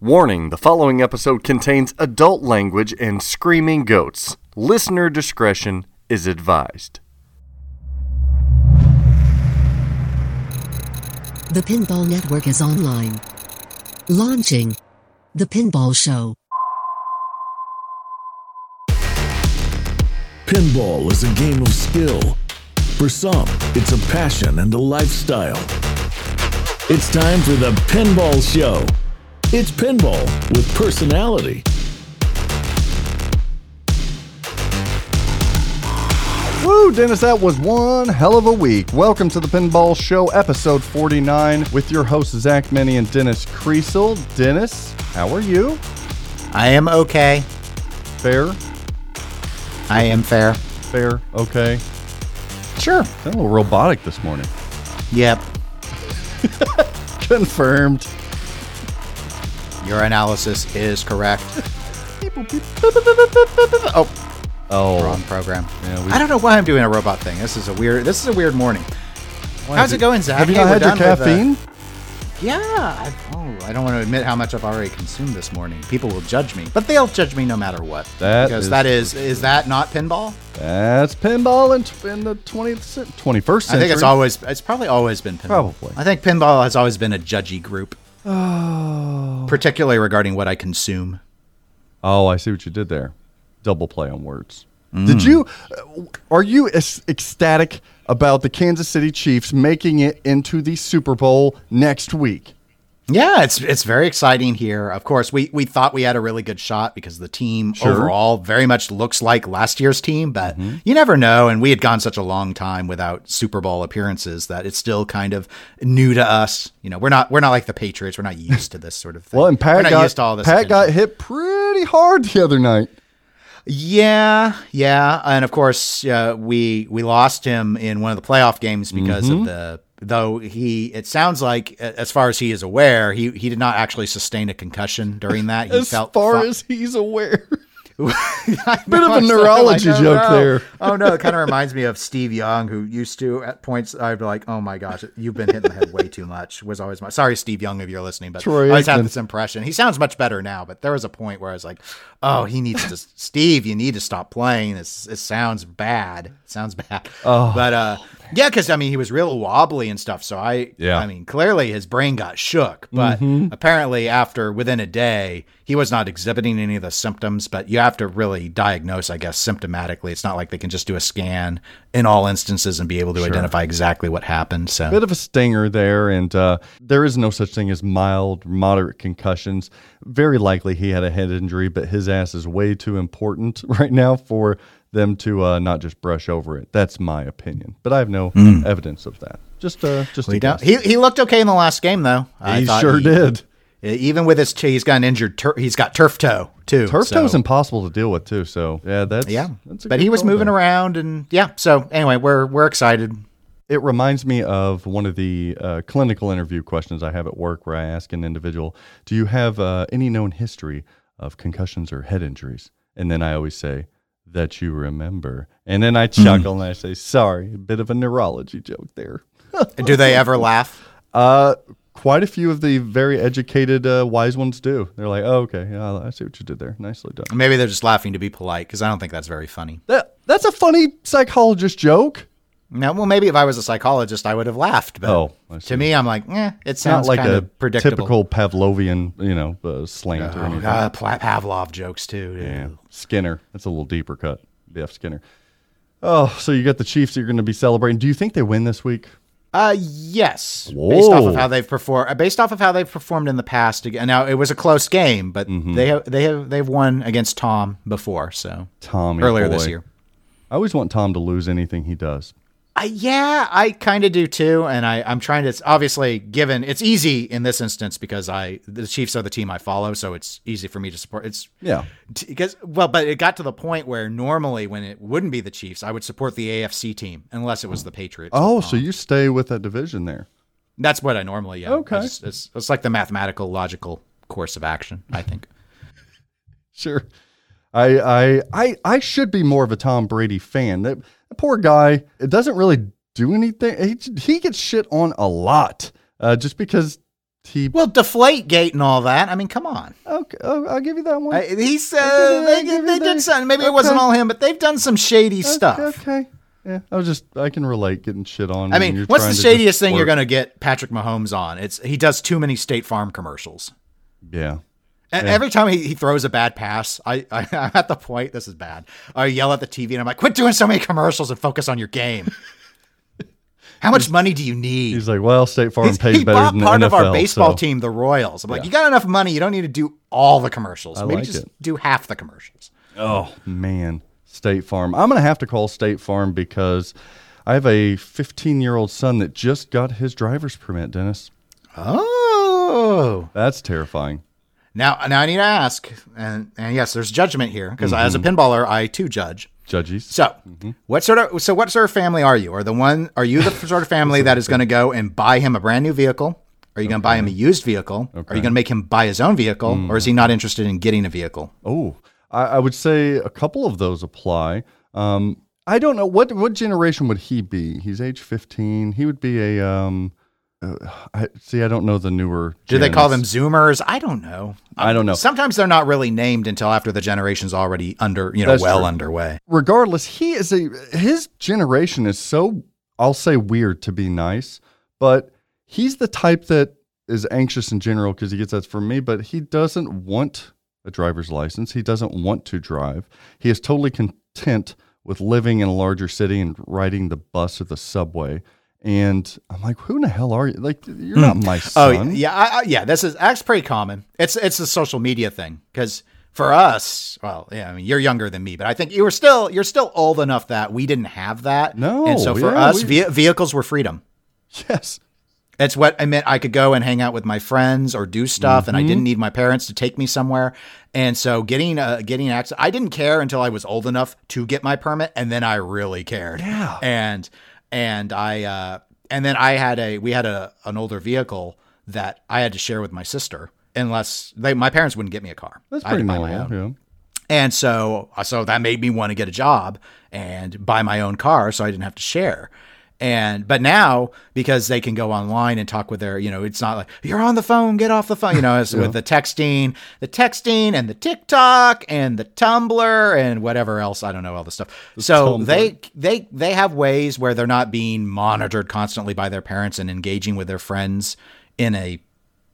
Warning the following episode contains adult language and screaming goats. Listener discretion is advised. The Pinball Network is online. Launching The Pinball Show. Pinball is a game of skill. For some, it's a passion and a lifestyle. It's time for the Pinball Show. It's pinball with personality. Woo, Dennis, that was one hell of a week. Welcome to the Pinball Show, episode 49, with your hosts, Zach Meny and Dennis Kriesel. Dennis, how are you? I am okay. Fair? I am fair. Fair? Okay. Sure. Sound a little robotic this morning. Yep. Confirmed. Your analysis is correct. oh, Oh, wrong program. Yeah, we- I don't know why I'm doing a robot thing. This is a weird. This is a weird morning. How's it going, Zach? Have you Hey, not we're had your done with, uh, caffeine? yeah. I, oh, I don't want to admit how much I've already consumed this morning. People will judge me, but they'll judge me no matter what. That because is- that is is that not pinball? That's pinball in, t- in the 20th, cen- 21st century. I think it's always it's probably always been pinball. Probably. I think pinball has always been a judgy group, Oh. particularly regarding what I consume. Oh, I see what you did there. Double play on words. Mm. Did you? uh, Are you ecstatic about the Kansas City Chiefs making it into the Super Bowl next week? Yeah, it's it's very exciting here. Of course, we we thought we had a really good shot because the team Sure. overall very much looks like last year's team, but Mm-hmm. you never know. And we had gone such a long time without Super Bowl appearances that it's still kind of new to us. You know, we're not we're not like the Patriots. We're not used to this sort of thing. Well, and Pat got all this. Pat got hit pretty hard the other night. Yeah, yeah, and of course uh, we we lost him in one of the playoff games because Mm-hmm. of the. Though he, it sounds like, as far as he is aware, he he did not actually sustain a concussion during that. He As felt far fu- as he's aware. Bit Bit of a neurology joke there. Oh no, it kind of reminds me of Steve Young, who used to at points I'd be like, "Oh my gosh, you've been hitting the head way too much." Was always my sorry, Steve Young, if you're listening, but Troy I always had this impression. He sounds much better now, but there was a point where I was like, "Oh, he needs to, Steve, you need to stop playing. This it sounds bad. Sounds bad." Oh. but uh, yeah, because I mean, he was real wobbly and stuff. So I, Yeah. I mean, clearly his brain got shook, but Mm-hmm. apparently after within a day, he was not exhibiting any of the symptoms. But you have to really diagnose, I guess, symptomatically. It's not like they can just do a scan in all instances and be able to identify exactly what happened. So Bit of a stinger there, and uh, there is no such thing as mild, moderate concussions. Very likely he had a head injury, but his ass is way too important right now for them to uh, not just brush over it. That's my opinion, but I have no evidence of that. Just, uh, just we don't. He he looked okay in the last game though. I he sure he- did. Even with his, he's got an injured. Tur- he's got turf toe too. Turf so- toe is impossible to deal with too. So yeah, that's Yeah, That's a but he was moving there. around and yeah. So anyway, we're we're excited. It reminds me of one of the uh, clinical interview questions I have at work where I ask an individual, Do you have uh, any known history of concussions or head injuries? And then I always say, That you remember. And then I chuckle and I say, Sorry, a bit of a neurology joke there. Do they ever laugh? Uh, quite a few of the very educated, uh, wise ones do. They're like, Oh, okay. Yeah, I see what you did there. Nicely done. Maybe they're just laughing to be polite because I don't think that's very funny. That, that's a funny psychologist joke. No, well, maybe if I was a psychologist, I would have laughed. But Oh, to me, I'm like, eh, it sounds not like a predictable. typical Pavlovian, you know, uh, slant or Oh, anything. God, Pla- Pavlov jokes too. dude. Yeah, Skinner. That's a little deeper cut. BF Skinner. Oh, so you got the Chiefs that you're going to be celebrating. Do you think they win this week? Uh, yes. Based off of how they've performed, based off of how they've performed in the past. Again, now it was a close game, but Mm-hmm. they have they have they've won against Tom before. So Tommy earlier this year. I always want Tom to lose anything he does. I, yeah, I kind of do too, and I, I'm trying to. Obviously, given it's easy in this instance because I the Chiefs are the team I follow, so it's easy for me to support. It's Yeah. because well, but it got to the point where normally when it wouldn't be the Chiefs, I would support the AFC team unless it was the Patriots. Oh, so you stay with that division there. That's what I normally. Yeah, Okay. I just- it's, it's like the mathematical, logical course of action. I think. Sure. I I I I should be more of a Tom Brady fan. That, that poor guy, it doesn't really do anything. He he gets shit on a lot uh, just because he. Well, deflate gate and all that. I mean, come on. Okay, oh, I'll give you that one. I, he's uh, Okay, they, they did something. Maybe it wasn't all him, but they've done some shady stuff. Okay. Yeah, I was just I can relate getting shit on. I mean, you're what's the shadiest thing you're going to get Patrick Mahomes on? It's he does too many State Farm commercials. Yeah. And Every time he, he throws a bad pass, I, I I'm at the point this is bad. I yell at the TV and I'm like, "Quit doing so many commercials and focus on your game." How much money do you need? He's like, well, State Farm He's- pays he better bought than part the of our baseball so- team, the Royals. I'm like, you got enough money. You don't need to do all the commercials. I Maybe like just it. do half the commercials. Oh man, State Farm. I'm gonna have to call State Farm because I have a 15 year old son that just got his driver's permit. Dennis, Oh, that's terrifying. Now now I need to ask, and and yes, there's judgment here because as Mm-hmm. a pinballer, I too judge. Judges. So, Mm-hmm. what sort of so what sort of family are you? Are the one are you the sort of family that is going to go and buy him a brand new vehicle? Are you going to buy him a used vehicle? Are you going to make him buy his own vehicle, or is he not interested in getting a vehicle? Oh, I, I would say a couple of those apply. Um, I don't know what what generation would he be. He's age 15. He would be a um. Uh, I see. I don't know the newer. Do they call them. Zoomers? I don't know. I don't know. Sometimes they're not really named until after the generation's already under, you know, That's well true. underway. regardless, he is a his generation is so I'll say weird to be nice, but he's the type that is anxious in general because he gets that from me, but he doesn't want a driver's license. He doesn't want to drive. He is totally content with living in a larger city and riding the bus or the subway. And I'm like, who in the hell are you? Like, you're not my son. Oh yeah, I, I, yeah. This is that's pretty common. It's it's a social media thing because for us, well, yeah, I mean, you're younger than me, but I think you were still you're still old enough that we didn't have that. No, and so for yeah, us, we- ve- vehicles were freedom. Yes. It's what I meant. I could go and hang out with my friends or do stuff, and I Mm-hmm. didn't need my parents to take me somewhere. And so getting uh, getting access, I didn't care until I was old enough to get my permit, and then I really cared. Yeah. And and I uh, and then I had a we had a an older vehicle that I had to share with my sister, unless they my parents wouldn't get me a car. That's I pretty to buy my normal. own. Yeah. And so, so that made me want to get a job and buy my own car, so I didn't have to share. And but now because they can go online and talk with their, you know, it's not like you're on the phone, get off the phone, you know, as with the texting, the texting and the TikTok and the Tumblr and whatever else I don't know all the stuff. so Tumblr. they they they have ways where they're not being monitored constantly by their parents and engaging with their friends in a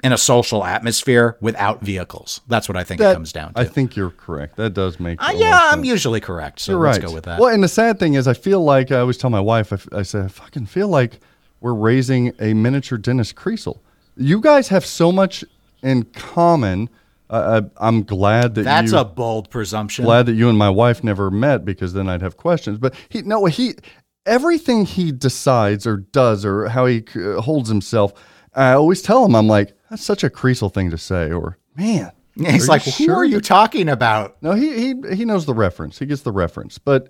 in a social atmosphere without vehicles. That's what I think it comes down to. I think you're correct. That does make. Uh, yeah, I'm usually correct. So You're let's right. go with that. Well, and the sad thing is, I feel like I always tell my wife, I say, I fucking feel like we're raising a miniature Dennis Kriesel. You guys have so much in common. Uh, I, I'm glad that That's you, a bold presumption. glad that you and my wife never met because then I'd have questions. But he, no, he, everything he decides or does or how he uh, holds himself, I always tell him, I'm like, that's such a Kriesel thing to say, or man. He's like, who sure are you talking about? no, he he he knows the reference. He gets the reference, but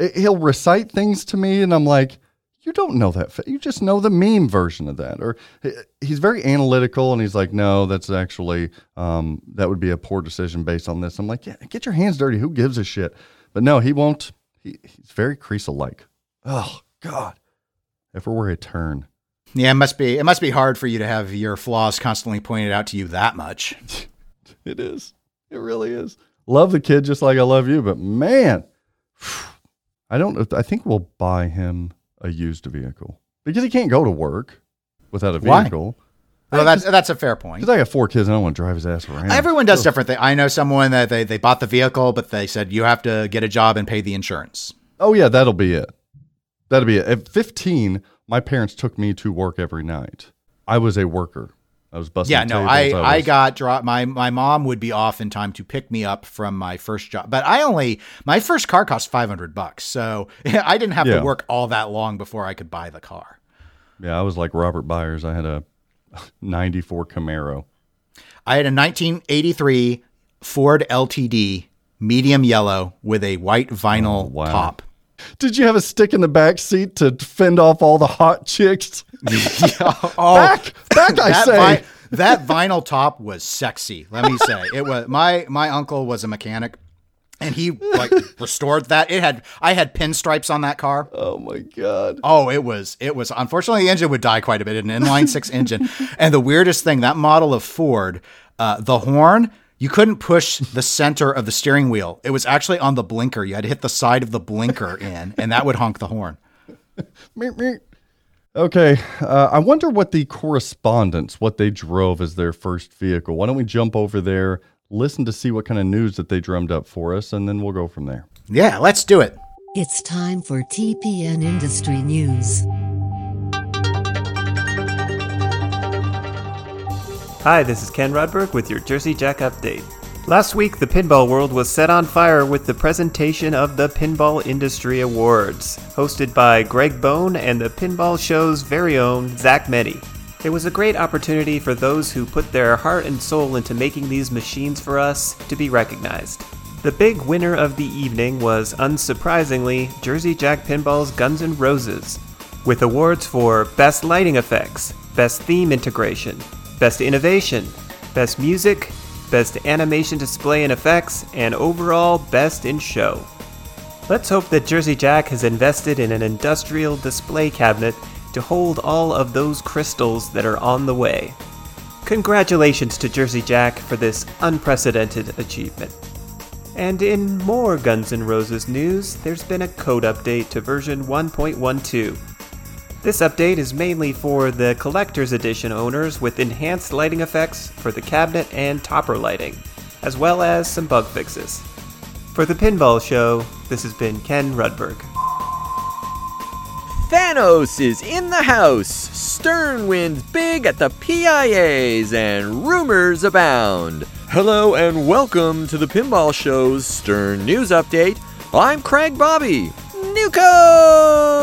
i- he'll recite things to me, and I'm like, "You don't know that. You just know the meme version of that." Or he- he's very analytical, and he's like, "No, that's actually um, that would be a poor decision based on this." I'm like, "Yeah, get your hands dirty. Who gives a shit?" But no, he won't. He, he's very Kriesel like. Oh God, if it were a turn. Yeah, it must be. It must be hard for you to have your flaws constantly pointed out to you that much. It is. It really is. Love the kid just like I love you, but man, I don't. I think we'll buy him a used vehicle because he can't go to work without a vehicle. Why? Well, that's that's a fair point. Because I got four kids and I don't want to drive his ass around. Everyone does different things. I know someone that they, they bought the vehicle, but they said you have to get a job and pay the insurance. Oh yeah, that'll be it. That'll be it. At 15, my parents took me to work every night. I was a worker. I was busting. Yeah, no, tables. I, I was- got drop. My my mom would be off in time to pick me up from my first job, but I only my first car cost five hundred bucks, so I didn't have Yeah. to work all that long before I could buy the car. Yeah, I was like Robert Byers. I had a 94 Camaro. I had a 1983 Ford LTD medium yellow with a white vinyl Oh, wow. top. Did you have a stick in the back seat to fend off all the hot chicks? oh, back, back, I that, say. vi- that vinyl top was sexy. Let me say it was. My my uncle was a mechanic, and he like restored that. It had I had pinstripes on that car. Oh my god. Oh, it was it was unfortunately the engine would die quite a bit. In an inline six engine, and the weirdest thing that model of Ford, uh, the horn. You couldn't push the center of the steering wheel. It was actually on the blinker. You had to hit the side of the blinker in, and that would honk the horn. Meep, meep. Okay, uh, I wonder what the correspondents what they drove as their first vehicle. Why don't we jump over there, listen to see what kind of news that they drummed up for us, and then we'll go from there. Yeah, let's do it. It's time for TPN Industry News. Hi, this is Ken Rodberg with your Jersey Jack update. Last week, the pinball world was set on fire with the presentation of the Pinball Industry Awards, hosted by Greg Bone and the Pinball Show's very own Zach Meny. It was a great opportunity for those who put their heart and soul into making these machines for us to be recognized. The big winner of the evening was, unsurprisingly, Jersey Jack Pinball's Guns N' Roses, with awards for Best Lighting Effects, Best Theme Integration, Best Innovation, Best Music, Best Animation Display and Effects, and overall Best in Show. Let's hope that Jersey Jack has invested in an industrial display cabinet to hold all of those crystals that are on the way. Congratulations to Jersey Jack for this unprecedented achievement. And in more Guns N' Roses news, there's been a code update to version 1.12. This update is mainly for the Collector's Edition owners with enhanced lighting effects for the cabinet and topper lighting, as well as some bug fixes. For the Pinball Show, this has been Ken Rudberg. Thanos is in the house. Stern wins big at the PIAs, and rumors abound. Hello, and welcome to the Pinball Show's Stern News Update. I'm Craig Bobby. New code!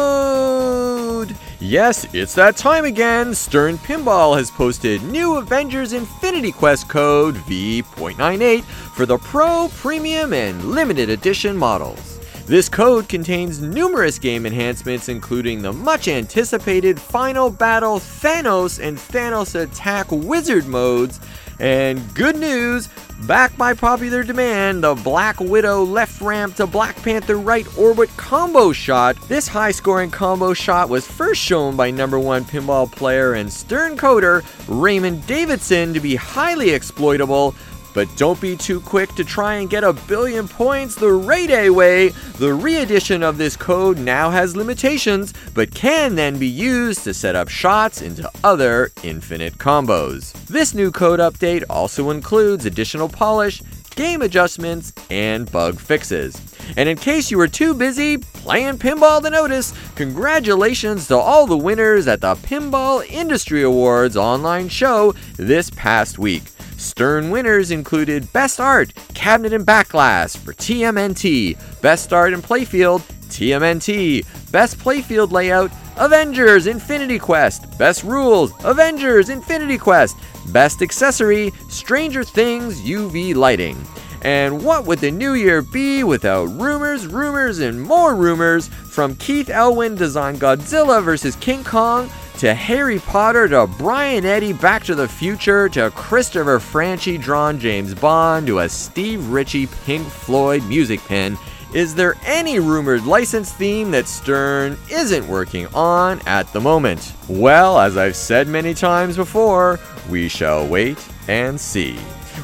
Yes, it's that time again. Stern Pinball has posted new Avengers Infinity Quest code V.98 for the Pro, Premium, and Limited Edition models. This code contains numerous game enhancements, including the much anticipated Final Battle Thanos and Thanos Attack Wizard modes. And good news, back by popular demand, the Black Widow left ramp to Black Panther right orbit combo shot. This high scoring combo shot was first shown by number one pinball player and stern coder Raymond Davidson to be highly exploitable. But don't be too quick to try and get a billion points the Day way. The re edition of this code now has limitations, but can then be used to set up shots into other infinite combos. This new code update also includes additional polish, game adjustments, and bug fixes. And in case you were too busy playing pinball to notice, congratulations to all the winners at the Pinball Industry Awards online show this past week. Stern winners included Best Art, Cabinet and Backglass for TMNT, Best Art and Playfield, TMNT, Best Playfield Layout, Avengers Infinity Quest, Best Rules, Avengers Infinity Quest, Best Accessory, Stranger Things UV Lighting. And what would the new year be without rumors, rumors, and more rumors from Keith Elwin design Godzilla vs. King Kong to Harry Potter to Brian Eddy Back to the Future to Christopher Franchi drawn James Bond to a Steve Ritchie Pink Floyd music pin? Is there any rumored license theme that Stern isn't working on at the moment? Well, as I've said many times before, we shall wait and see.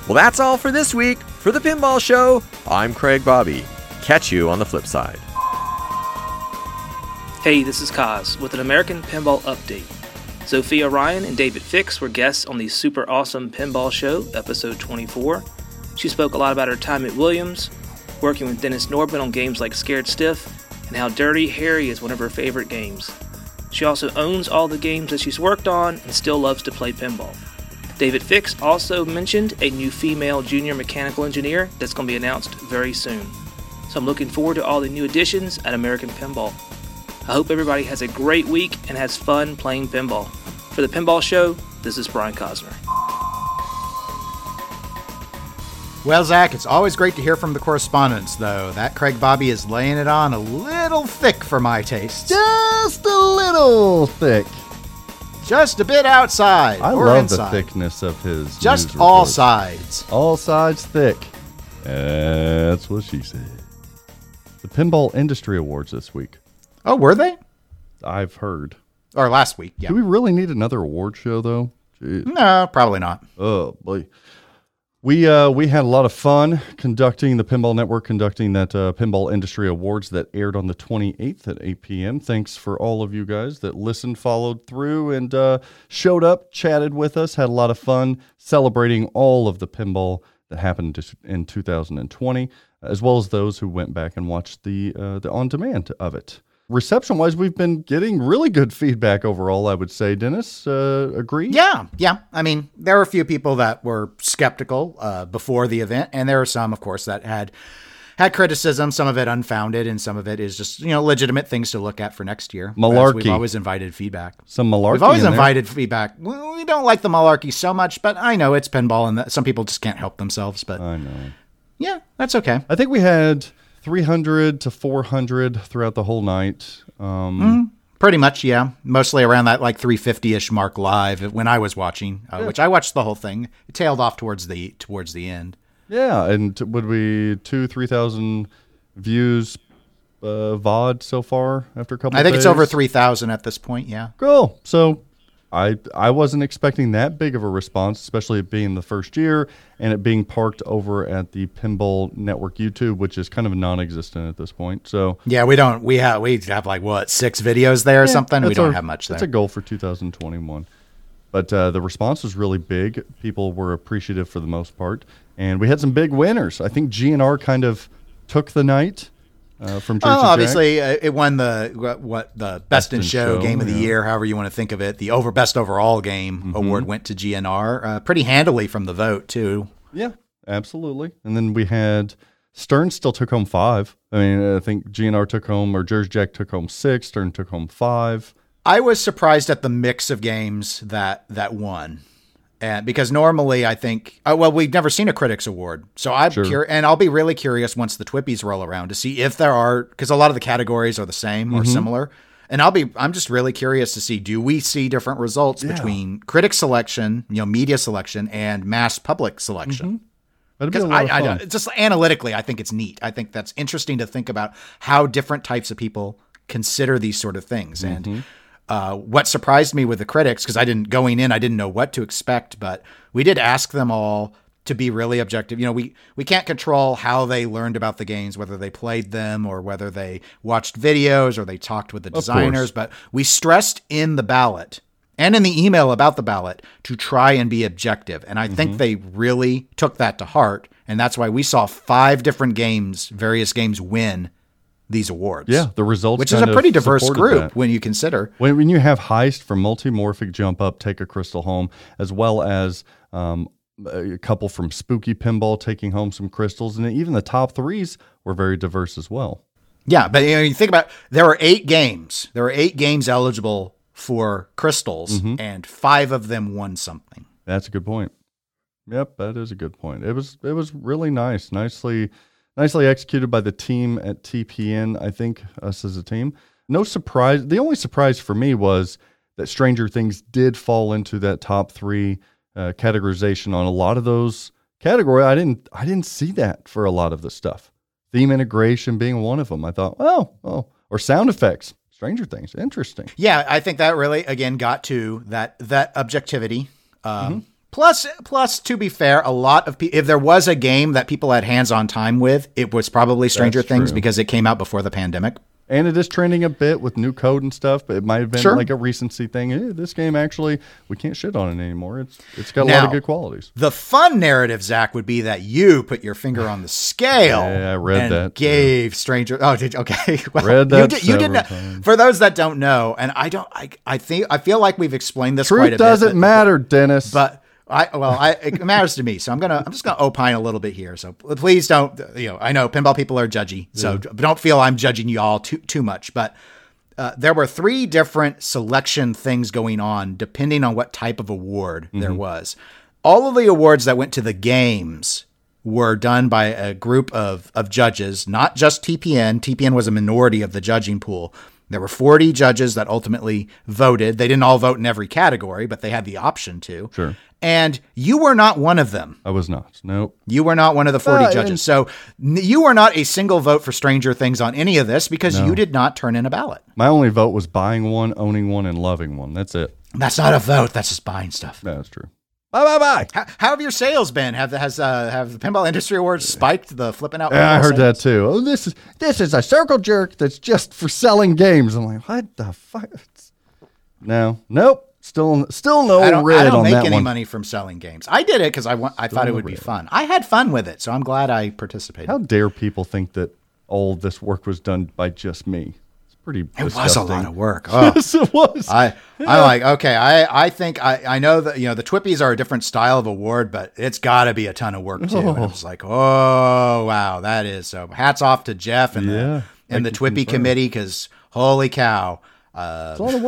Well, that's all for this week. For the Pinball Show, I'm Craig Bobby. Catch you on the flip side. Hey, this is Kaz with an American Pinball Update. Sophia Ryan and David Fix were guests on the Super Awesome Pinball Show, episode 24. She spoke a lot about her time at Williams, working with Dennis Nordman on games like Scared Stiff, and how Dirty Harry is one of her favorite games. She also owns all the games that she's worked on and still loves to play pinball. David Fix also mentioned a new female junior mechanical engineer that's going to be announced very soon. So I'm looking forward to all the new additions at American Pinball. I hope everybody has a great week and has fun playing pinball. For the Pinball Show, this is Brian Cosner. Well, Zach, it's always great to hear from the correspondents, though. That Craig Bobby is laying it on a little thick for my taste. Just a little thick. Just a bit outside. I love inside. the thickness of his. Just all reports. sides. All sides thick. That's what she said. The Pinball Industry Awards this week. Oh, were they? I've heard. Or last week? Yeah. Do we really need another award show though? Jeez. No, probably not. Oh boy. We uh, we had a lot of fun conducting the Pinball Network, conducting that uh, Pinball Industry Awards that aired on the 28th at 8 p.m. Thanks for all of you guys that listened, followed through, and uh, showed up, chatted with us, had a lot of fun celebrating all of the pinball that happened in 2020, as well as those who went back and watched the uh, the on demand of it reception wise, we've been getting really good feedback overall, I would say. Dennis, uh, agree? Yeah, yeah. I mean, there were a few people that were skeptical uh, before the event, and there are some, of course, that had had criticism, some of it unfounded, and some of it is just you know legitimate things to look at for next year. Malarkey. We've always invited feedback. Some malarkey. We've always in invited feedback. We don't like the malarkey so much, but I know it's pinball, and some people just can't help themselves. But I know. Yeah, that's okay. I think we had 300 to 400 throughout the whole night. Um, mm-hmm. Pretty much, yeah. Mostly around that like 350 ish mark live when I was watching, uh, yeah. which I watched the whole thing. It tailed off towards the towards the end. Yeah, and would we two three thousand views uh, VOD so far after a couple? I think days? it's over three thousand at this point. Yeah. Cool. So I I wasn't expecting that big of a response, especially it being the first year and it being parked over at the Pinball Network YouTube, which is kind of non-existent at this point. So yeah, we don't we have we have like what six videos there or yeah, something. We don't our, have much there. That's a goal for 2021. But uh, the response was really big. People were appreciative for the most part, and we had some big winners. I think GNR kind of took the night uh, from Jersey oh, obviously uh, it won the what, what the best, best in, show, show, game of the year, however you want to think of it. The over best overall game mm-hmm. award went to GNR uh, pretty handily from the vote too. Yeah, absolutely. And then we had Stern still took home five. I mean, I think GNR took home or Jersey Jack took home six. Stern took home five. I was surprised at the mix of games that that won and because normally I think, uh, well, we've never seen a critics award, so I'm sure. curious, and I'll be really curious once the Twippies roll around to see if there are, because a lot of the categories are the same or mm-hmm. similar, and I'll be, I'm just really curious to see, do we see different results yeah. between critic selection, you know, media selection, and mass public selection? Mm-hmm. Because I, I, just analytically, I think it's neat. I think that's interesting to think about how different types of people consider these sort of things, mm-hmm. and uh, what surprised me with the critics, because I didn't going in, I didn't know what to expect, but we did ask them all to be really objective. You know, we we can't control how they learned about the games, whether they played them or whether they watched videos or they talked with the designers. But we stressed in the ballot and in the email about the ballot to try and be objective, and I mm-hmm. think they really took that to heart, and that's why we saw five different games, various games, win these awards. Yeah, the results, which is a pretty diverse group that. when you consider when, when you have heist from multimorphic jump up, take a crystal home, as well as um, a couple from spooky pinball taking home some crystals, and even the top threes were very diverse as well. Yeah, but you, know, you think about there were eight games. There were eight games eligible for crystals, mm-hmm. and five of them won something. That's a good point. Yep, that is a good point. It was it was really nice, nicely nicely executed by the team at TPN. I think us as a team. No surprise. The only surprise for me was that Stranger Things did fall into that top three uh, categorization on a lot of those category. I didn't. I didn't see that for a lot of the stuff. Theme integration being one of them. I thought, oh, oh, or sound effects. Stranger Things. Interesting. Yeah, I think that really again got to that that objectivity. Um, mm-hmm. Plus, plus to be fair, a lot of people. If there was a game that people had hands-on time with, it was probably Stranger That's Things true. because it came out before the pandemic. And it is trending a bit with new code and stuff, but it might have been sure. like a recency thing. This game actually, we can't shit on it anymore. It's it's got a now, lot of good qualities. The fun narrative, Zach, would be that you put your finger on the scale. yeah, I read that. Gave Stranger. Oh, did okay? Well, read that. You, did, you didn't. Times. For those that don't know, and I don't, I I think I feel like we've explained this. Truth quite a doesn't bit, matter, Dennis. But I well, I, it matters to me, so I'm gonna I'm just gonna opine a little bit here. So please don't, you know, I know pinball people are judgy, so yeah. don't feel I'm judging y'all too too much. But uh, there were three different selection things going on depending on what type of award mm-hmm. there was. All of the awards that went to the games were done by a group of of judges, not just TPN. TPN was a minority of the judging pool, There were 40 judges that ultimately voted. They didn't all vote in every category, but they had the option to. Sure. And you were not one of them. I was not. Nope. You were not one of the 40 Uh, judges. So n- you were not a single vote for Stranger Things on any of this because you did not turn in a ballot. My only vote was buying one, owning one, and loving one. That's it. That's not a vote. That's just buying stuff. That's true. Bye bye bye. How, how have your sales been? Have the, has uh, have the Pinball Industry Awards spiked the flipping out? Yeah, I heard sales? that too. Oh, this is this is a circle jerk that's just for selling games. I'm like, what the fuck? No, nope. Still, still no I don't, red I don't on make any one. money from selling games. I did it because I want. I thought it would be fun. I had fun with it, so I'm glad I participated. How dare people think that all this work was done by just me? Pretty. it was a lot of work. Oh. yes, it was. I I like okay. I I think I I know that you know the Twippies are a different style of award, but it's got to be a ton of work too. And I was like, oh wow, that is so. Hats off to Jeff and Yeah, the and the Twippy committee because holy cow. Uh, it's a lot of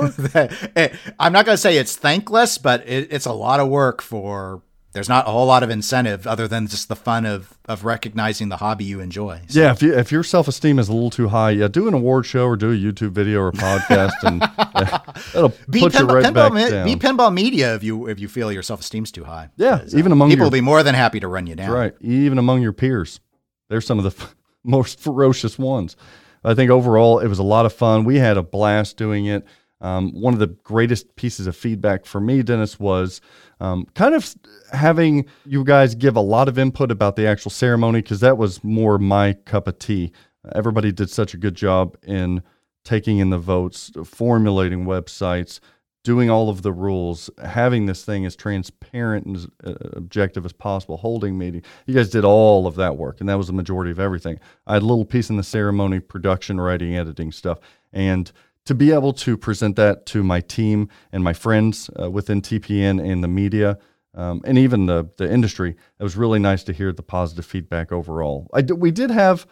work. I'm not going to say it's thankless, but it, it's a lot of work for. There's not a whole lot of incentive other than just the fun of of recognizing the hobby you enjoy. So- Yeah, if you, if your self esteem is a little too high, yeah, do an award show or do a YouTube video or a podcast, and yeah, that'll Be put you pinball, right pinball back down. be pinball media if you if you feel your self esteem's too high. Yeah, uh, even among people your- will be more than happy to run you down. Right. Even among your peers, they're some of the f- most ferocious ones. I think overall it was a lot of fun. We had a blast doing it. Um, one of the greatest pieces of feedback for me, Dennis, was um, kind of having you guys give a lot of input about the actual ceremony because that was more my cup of tea. Everybody did such a good job in taking in the votes, formulating websites, doing all of the rules, having this thing as transparent and as uh, objective as possible, holding meeting. You guys did all of that work, and that was the majority of everything. I had a little piece in the ceremony, production, writing, editing stuff, and to be able to present that to my team and my friends uh, within TPN and the media. Um, and even the the industry, it was really nice to hear the positive feedback overall. I d- we did have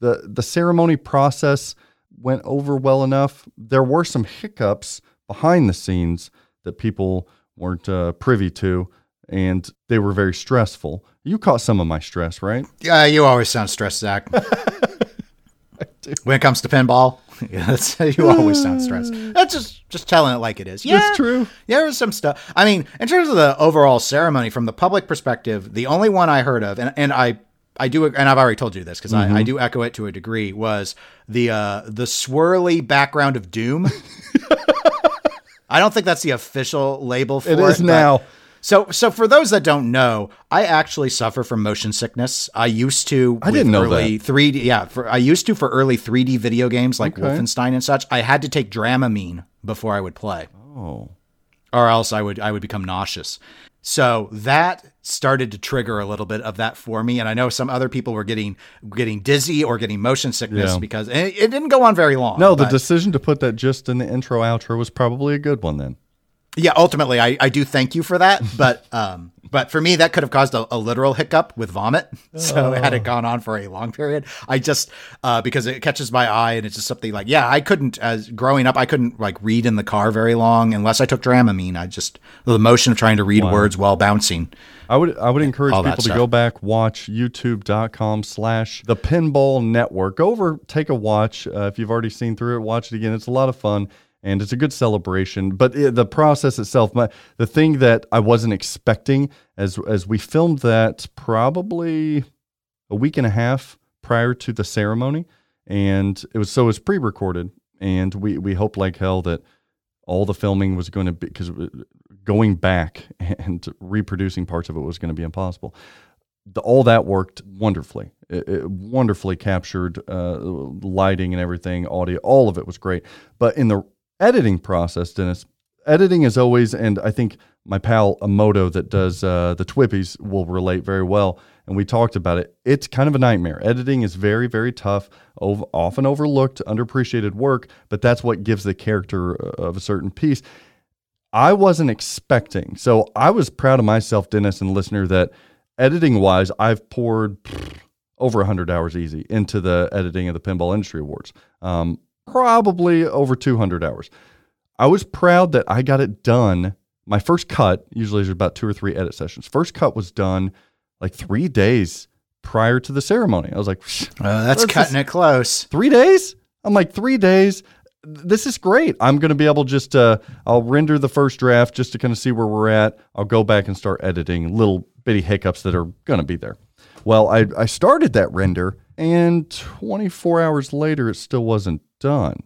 the the ceremony process went over well enough. There were some hiccups behind the scenes that people weren't uh, privy to, and they were very stressful. You caught some of my stress, right? Yeah, you always sound stressed, Zach. when it comes to pinball, yeah, you always sound stressed. That's just just telling it like it is. Yeah, It's true. Yeah, there was some stuff. I mean, in terms of the overall ceremony, from the public perspective, the only one I heard of, and, and I I do, and I've already told you this because I, I do echo it to a degree, was the uh, the swirly background of doom. I don't think that's the official label for It it. is now. So, so for those that don't know, I actually suffer from motion sickness. I used to. I didn't know early 3D. Yeah, for, I used to for early 3D video games like Okay. Wolfenstein and such. I had to take Dramamine before I would play Oh, or else I would I would become nauseous. So that started to trigger a little bit of that for me, and I know some other people were getting getting dizzy or getting motion sickness Yeah. because it, it didn't go on very long. no, the decision to put that just in the intro outro was probably a good one then. Yeah, ultimately I, I do thank you for that, but um but for me that could have caused a, a literal hiccup with vomit. So had Oh. it gone on for a long period, I just uh because it catches my eye and it's just something like yeah I couldn't as growing up I couldn't like read in the car very long unless I took Dramamine. I just the motion of trying to read words while bouncing. I would I would encourage people to go back, watch youtube.com slash the pinball network. Go over, take a watch. Uh, if you've already seen through it, watch it again. It's a lot of fun and it's a good celebration. But the process itself, my, the thing that I wasn't expecting as as we filmed that probably a week and a half prior to the ceremony, and it was so it was pre-recorded, and we we hoped like hell that all the filming was going to be because going back and reproducing parts of it was going to be impossible. The, all that worked wonderfully. It, it wonderfully captured uh, lighting and everything, audio, all of it was great. But in the editing process, Dennis, editing is always, and I think my pal Amoto that does uh, the Twippies will relate very well. And we talked about it. It's kind of a nightmare. Editing is very, very tough, ov- often overlooked, underappreciated work, but that's what gives the character of a certain piece. I wasn't expecting. So I was proud of myself, Dennis and listener, that editing wise, I've poured pfft, over 100 hours easy into the editing of the Pinball Industry Awards. Um, probably over 200 hours. I was proud that I got it done. My first cut, usually there's about two or three edit sessions. First cut was done like three days prior to the ceremony. I was like, Uh, that's cutting just- it close. three days? I'm like, three days. this is great. I'm going to be able just to, I'll render the first draft just to kind of see where we're at. I'll go back and start editing little bitty hiccups that are going to be there. Well, I, I started that render and 24 hours later, it still wasn't done.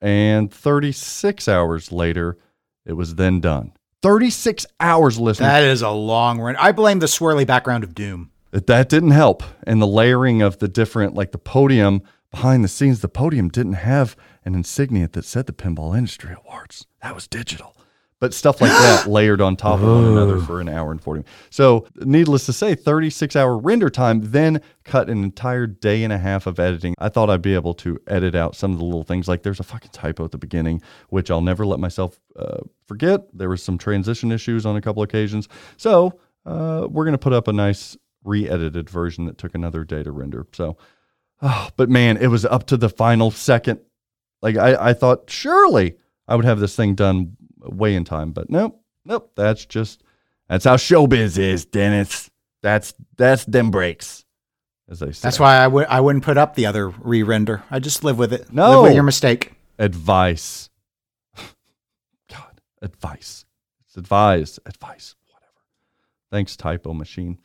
And 36 hours later, it was then done. 36 hours listening. That is a long run. I blame the swirly background of Doom. that didn't help. And the layering of the different, like the podium behind the scenes, the podium didn't have an insignia that said the Pinball Industry Awards. That was digital. But stuff like that layered on top of one another for an hour and 40 minutes. So, needless to say, 36 hour render time, then cut an entire day and a half of editing. I thought I'd be able to edit out some of the little things, like there's a fucking typo at the beginning, which I'll never let myself uh, forget. There was some transition issues on a couple occasions. So, uh, we're going to put up a nice re-edited version that took another day to render. So, oh, but man, it was up to the final second. Like I, I thought surely I would have this thing done way in time, but nope, nope. That's just that's how showbiz is, Dennis. That's that's them breaks, as they say. That's why I wouldn't i wouldn't put up the other re-render. I just live with it. No. live with your mistake. advice. God, advice. It's advise, advice, whatever. Thanks, typo machine.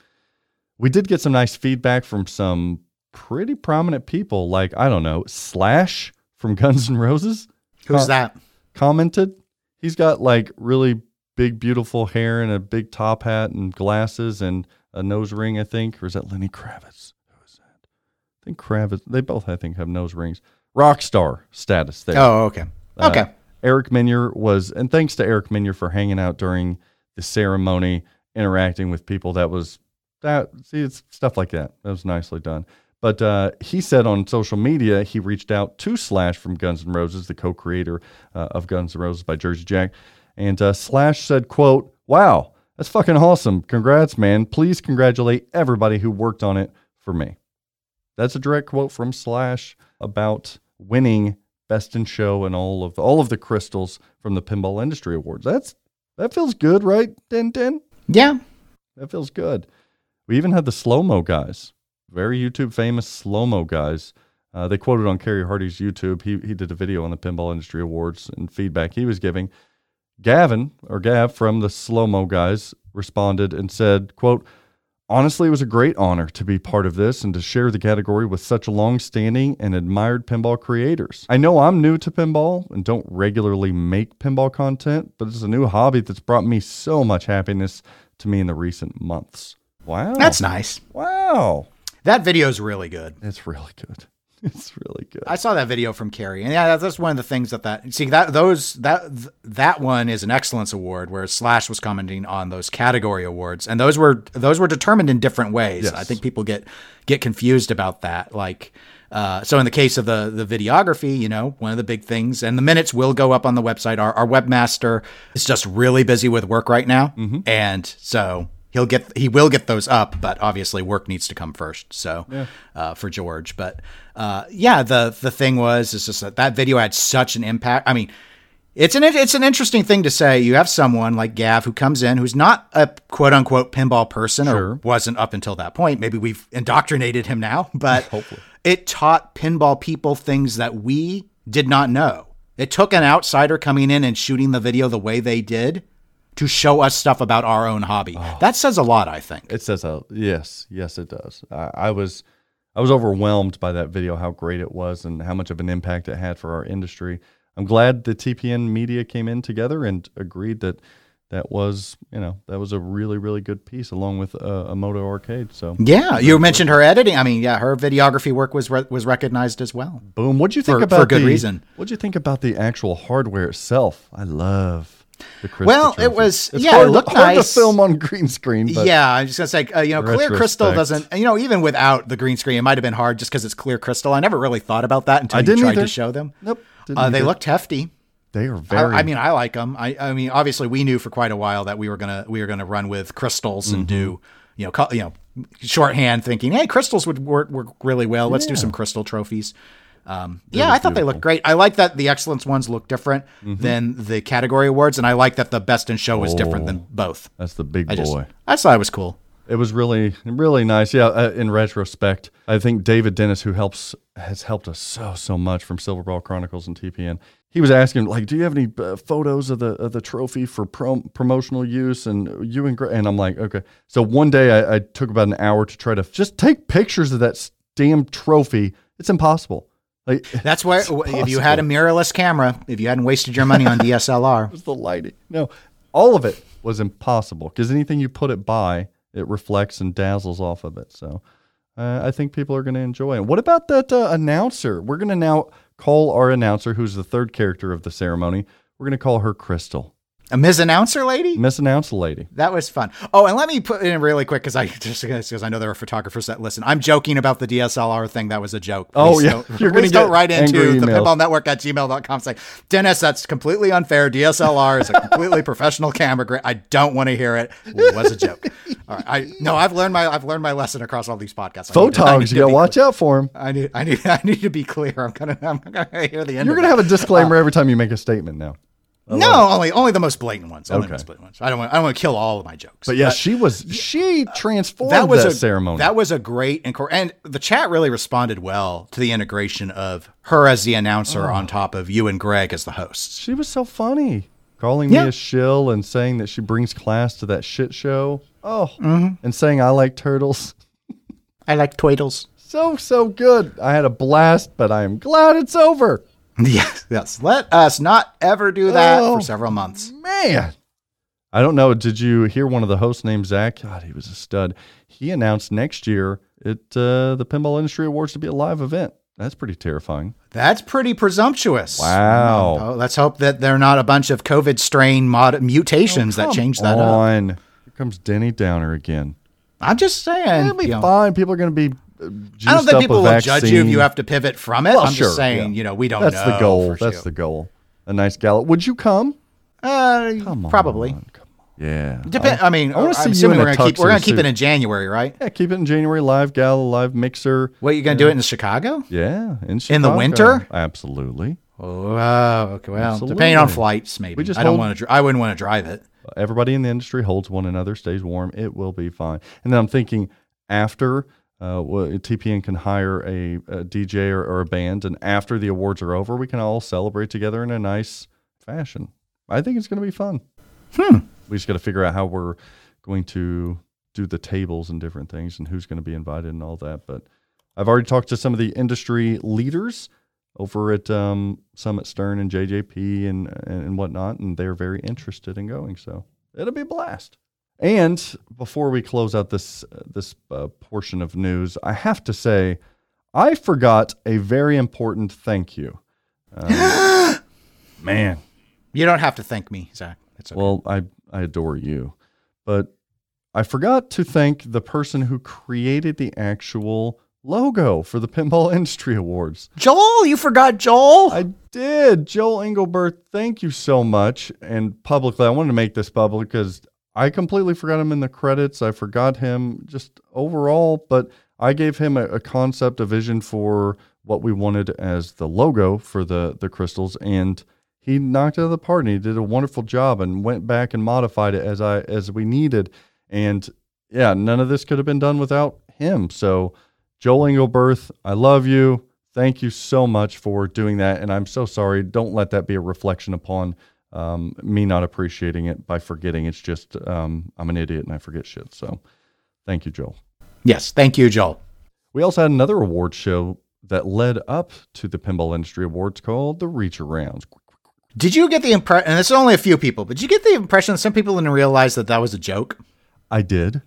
We did get some nice feedback from some pretty prominent people, like I don't know, Slash from Guns N' Roses. Who's Co- that? Commented. He's got like really big, beautiful hair and a big top hat and glasses and a nose ring, I think. Or is that Lenny Kravitz? Who is that? I think Kravitz. They both, I think, have nose rings. Rock star status there. Oh, okay. Uh, Okay. Eric Meunier was, and thanks to Eric Meunier for hanging out during the ceremony, interacting with people. That was that. See, it's stuff like that. That was nicely done. But uh, he said on social media he reached out to Slash from Guns N' Roses, the co-creator uh, of Guns N' Roses by Jersey Jack, and uh, Slash said, "quote Wow, that's fucking awesome! Congrats, man! Please congratulate everybody who worked on it for me." That's a direct quote from Slash about winning Best in Show and all of the, all of the crystals from the Pinball Industry Awards. That's that feels good, right? Den. Yeah. That feels good. We even had the slow mo guys, very YouTube famous slow mo guys. Uh, they quoted on Kerry Hardy's YouTube. He he did a video on the Pinball Industry Awards and feedback he was giving. Gavin or Gav from the slow mo guys responded and said, "quote Honestly, it was a great honor to be part of this and to share the category with such long standing and admired pinball creators. I know I'm new to pinball and don't regularly make pinball content, but it's a new hobby that's brought me so much happiness to me in the recent months. Wow. That's nice. Wow. That video is really good. It's really good. It's really good. I saw that video from Carrie, and yeah, that's- one of the things that that see that those that that one is an excellence award, where Slash was commenting on those category awards, and those were those were determined in different ways. Yes. I think people get get confused about that, like. Uh, so in the case of the the videography, you know, one of the big things, and the minutes will go up on the website. Our, our webmaster is just really busy with work right now, and so he'll get he will get those up, but obviously work needs to come first. So uh, for George, but uh, yeah, the the thing was is just that that video had such an impact. I mean, it's an it's an interesting thing to say. You have someone like Gav who comes in who's not a quote unquote pinball person Sure. or wasn't up until that point. Maybe we've indoctrinated him now, but it taught pinball people things that we did not know. It took an outsider coming in and shooting the video the way they did to show us stuff about our own hobby. That says a lot, I think. It says a yes, yes, it does. I, I was, I was overwhelmed by that video, how great it was, and how much of an impact it had for our industry. I'm glad the TPN media came in together and agreed that that was, you know, that was a really, really good piece, along with uh, Amoto Arcade. So, Yeah, you mentioned her editing. I mean, yeah, her videography work was re- was recognized as well. boom. What'd you think For- about for good the, reason. What'd you think about the actual hardware itself? I love. Well, it was- It's yeah, it hard, looked hard nice. to film on green screen. But yeah, I'm just gonna say, uh, you know, clear crystal doesn't. You know, even without the green screen, it might have been hard just because it's clear crystal. I never really thought about that until I you didn't tried either. to show them. Nope, Uh, they looked hefty. they are very. I mean, I like them. I, I mean, obviously, we knew for quite a while that we were gonna we were gonna run with crystals and do Mm-hmm. you know co- you know shorthand thinking, hey, crystals would work, work really well. Let's do some crystal trophies. Um, yeah, I thought they looked great. I like that the excellence ones look different Mm-hmm. than the category awards, and I like that the best in show was different than both. that's the big I just boy. I thought it was cool. It was really, really nice. Yeah. Uh, in retrospect, I think David Dennis, who helps, has helped us so, so much from Silver Ball Chronicles and TPN. He was asking, like, do you have any uh, photos of the of the trophy for prom- promotional use? And you and and I'm like, okay. So one day I, I took about an hour to try to just take pictures of that damn trophy. It's impossible. Like That's why if you had a mirrorless camera, if you hadn't wasted your money on DSLR, It was the lighting. No, all of it was impossible because anything you put it by, it reflects and dazzles off of it. So uh, I think people are going to enjoy it. What about that uh, announcer? We're going to now call our announcer, who's the third character of the ceremony. We're going to call her Crystal, a Ms. Announcer lady. Miss Announcer Lady. That was fun. Oh, and let me put in really quick because I just because I know there are photographers that listen. I'm joking about the DSLR thing. That was a joke. Oh, yeah. don't- You're gonna please don't write into the pinball network at gmail.com saying, Dennis, that's completely unfair. DSLR is a completely professional camera. Gra- I don't want to hear it. It was a joke. All right. I no, I've learned my I've learned my lesson across all these podcasts. I need to- I need Photogs, you got to watch clear. out for him. I need I need I need to be clear. I'm gonna I'm gonna hear the end. You're going to it. have a disclaimer uh, every time you make a statement now. No, only only the most blatant ones. Only Okay. the most blatant ones. I don't want I don't want to kill all of my jokes. But yeah, she was, she transformed that was that a ceremony. That was a great and and the chat really responded well to the integration of her as the announcer Oh. on top of you and Greg as the hosts. She was so funny, calling Yeah. me a shill and saying that she brings class to that shit show. Oh, Mm-hmm. and saying I like turtles. I like twiddles. So so good. I had a blast, but I am glad it's over. Yes, yes. Let us not ever do that Oh. for several months. Man, I don't know. Did you hear one of the hosts named Zach? God, he was a stud. He announced next year at uh, the Pinball Industry Awards to be a live event. That's pretty terrifying. That's pretty presumptuous. Wow. Oh, let's hope that they're not a bunch of COVID strain mod- mutations that change that up. Here comes Denny Downer again. I'm just saying. It'll be you know, fine. People are going to be. I don't think people will judge you if you have to pivot from it. Well, I'm sure, just saying, yeah. you know, we don't know. That's the goal. That's sure. the goal. A nice gala. Would you come? Uh, Come on. probably. Come on. Yeah. Depend. I mean, I wanna I'm see you assuming in we're gonna keep we're gonna keep it in January, right? Yeah, keep it in January. Live gala, live mixer. What you gonna do it in Chicago? Yeah, in, Chicago. In the winter? Absolutely. Oh, wow. okay. Well, Absolutely. depending on flights, maybe. We just I don't want to. I wouldn't want to drive it. Everybody in the industry holds one another, stays warm. It will be fine. And then I'm thinking after uh, well, TPN can hire a, a DJ or, or a band, and after the awards are over, we can all celebrate together in a nice fashion. I think it's going to be fun. Hmm. We just got to figure out how we're going to do the tables and different things, and who's going to be invited and all that. But I've already talked to some of the industry leaders over at um, Summit Stern and JJP and, and whatnot, and they're very interested in going. So it'll be a blast. And before we close out this uh, this uh, portion of news, I have to say I forgot a very important thank you. Um, man, You don't have to thank me, Zach. It's okay. well, I I adore you, but I forgot to thank the person who created the actual logo for the Pinball Industry Awards. Joel, you forgot Joel. I did. Joel Engelbert, thank you so much. And publicly, I wanted to make this public because I completely forgot him in the credits. I forgot him just overall, but I gave him a, a concept, a vision for what we wanted as the logo for the the crystals, and he knocked it out of the park. And he did a wonderful job and went back and modified it as I as we needed. And yeah, none of this could have been done without him. So Joel Engelberth, I love you. Thank you so much for doing that. And I'm so sorry. Don't let that be a reflection upon um, me not appreciating it by forgetting. It's just um, I'm an idiot and I forget shit. So thank you, Joel. yes, thank you, Joel. We also had another award show that led up to the Pinball Industry Awards called the Reach Arounds. Did you get the impression? And it's only a few people, but did you get the impression that some people didn't realize that that was a joke? I did.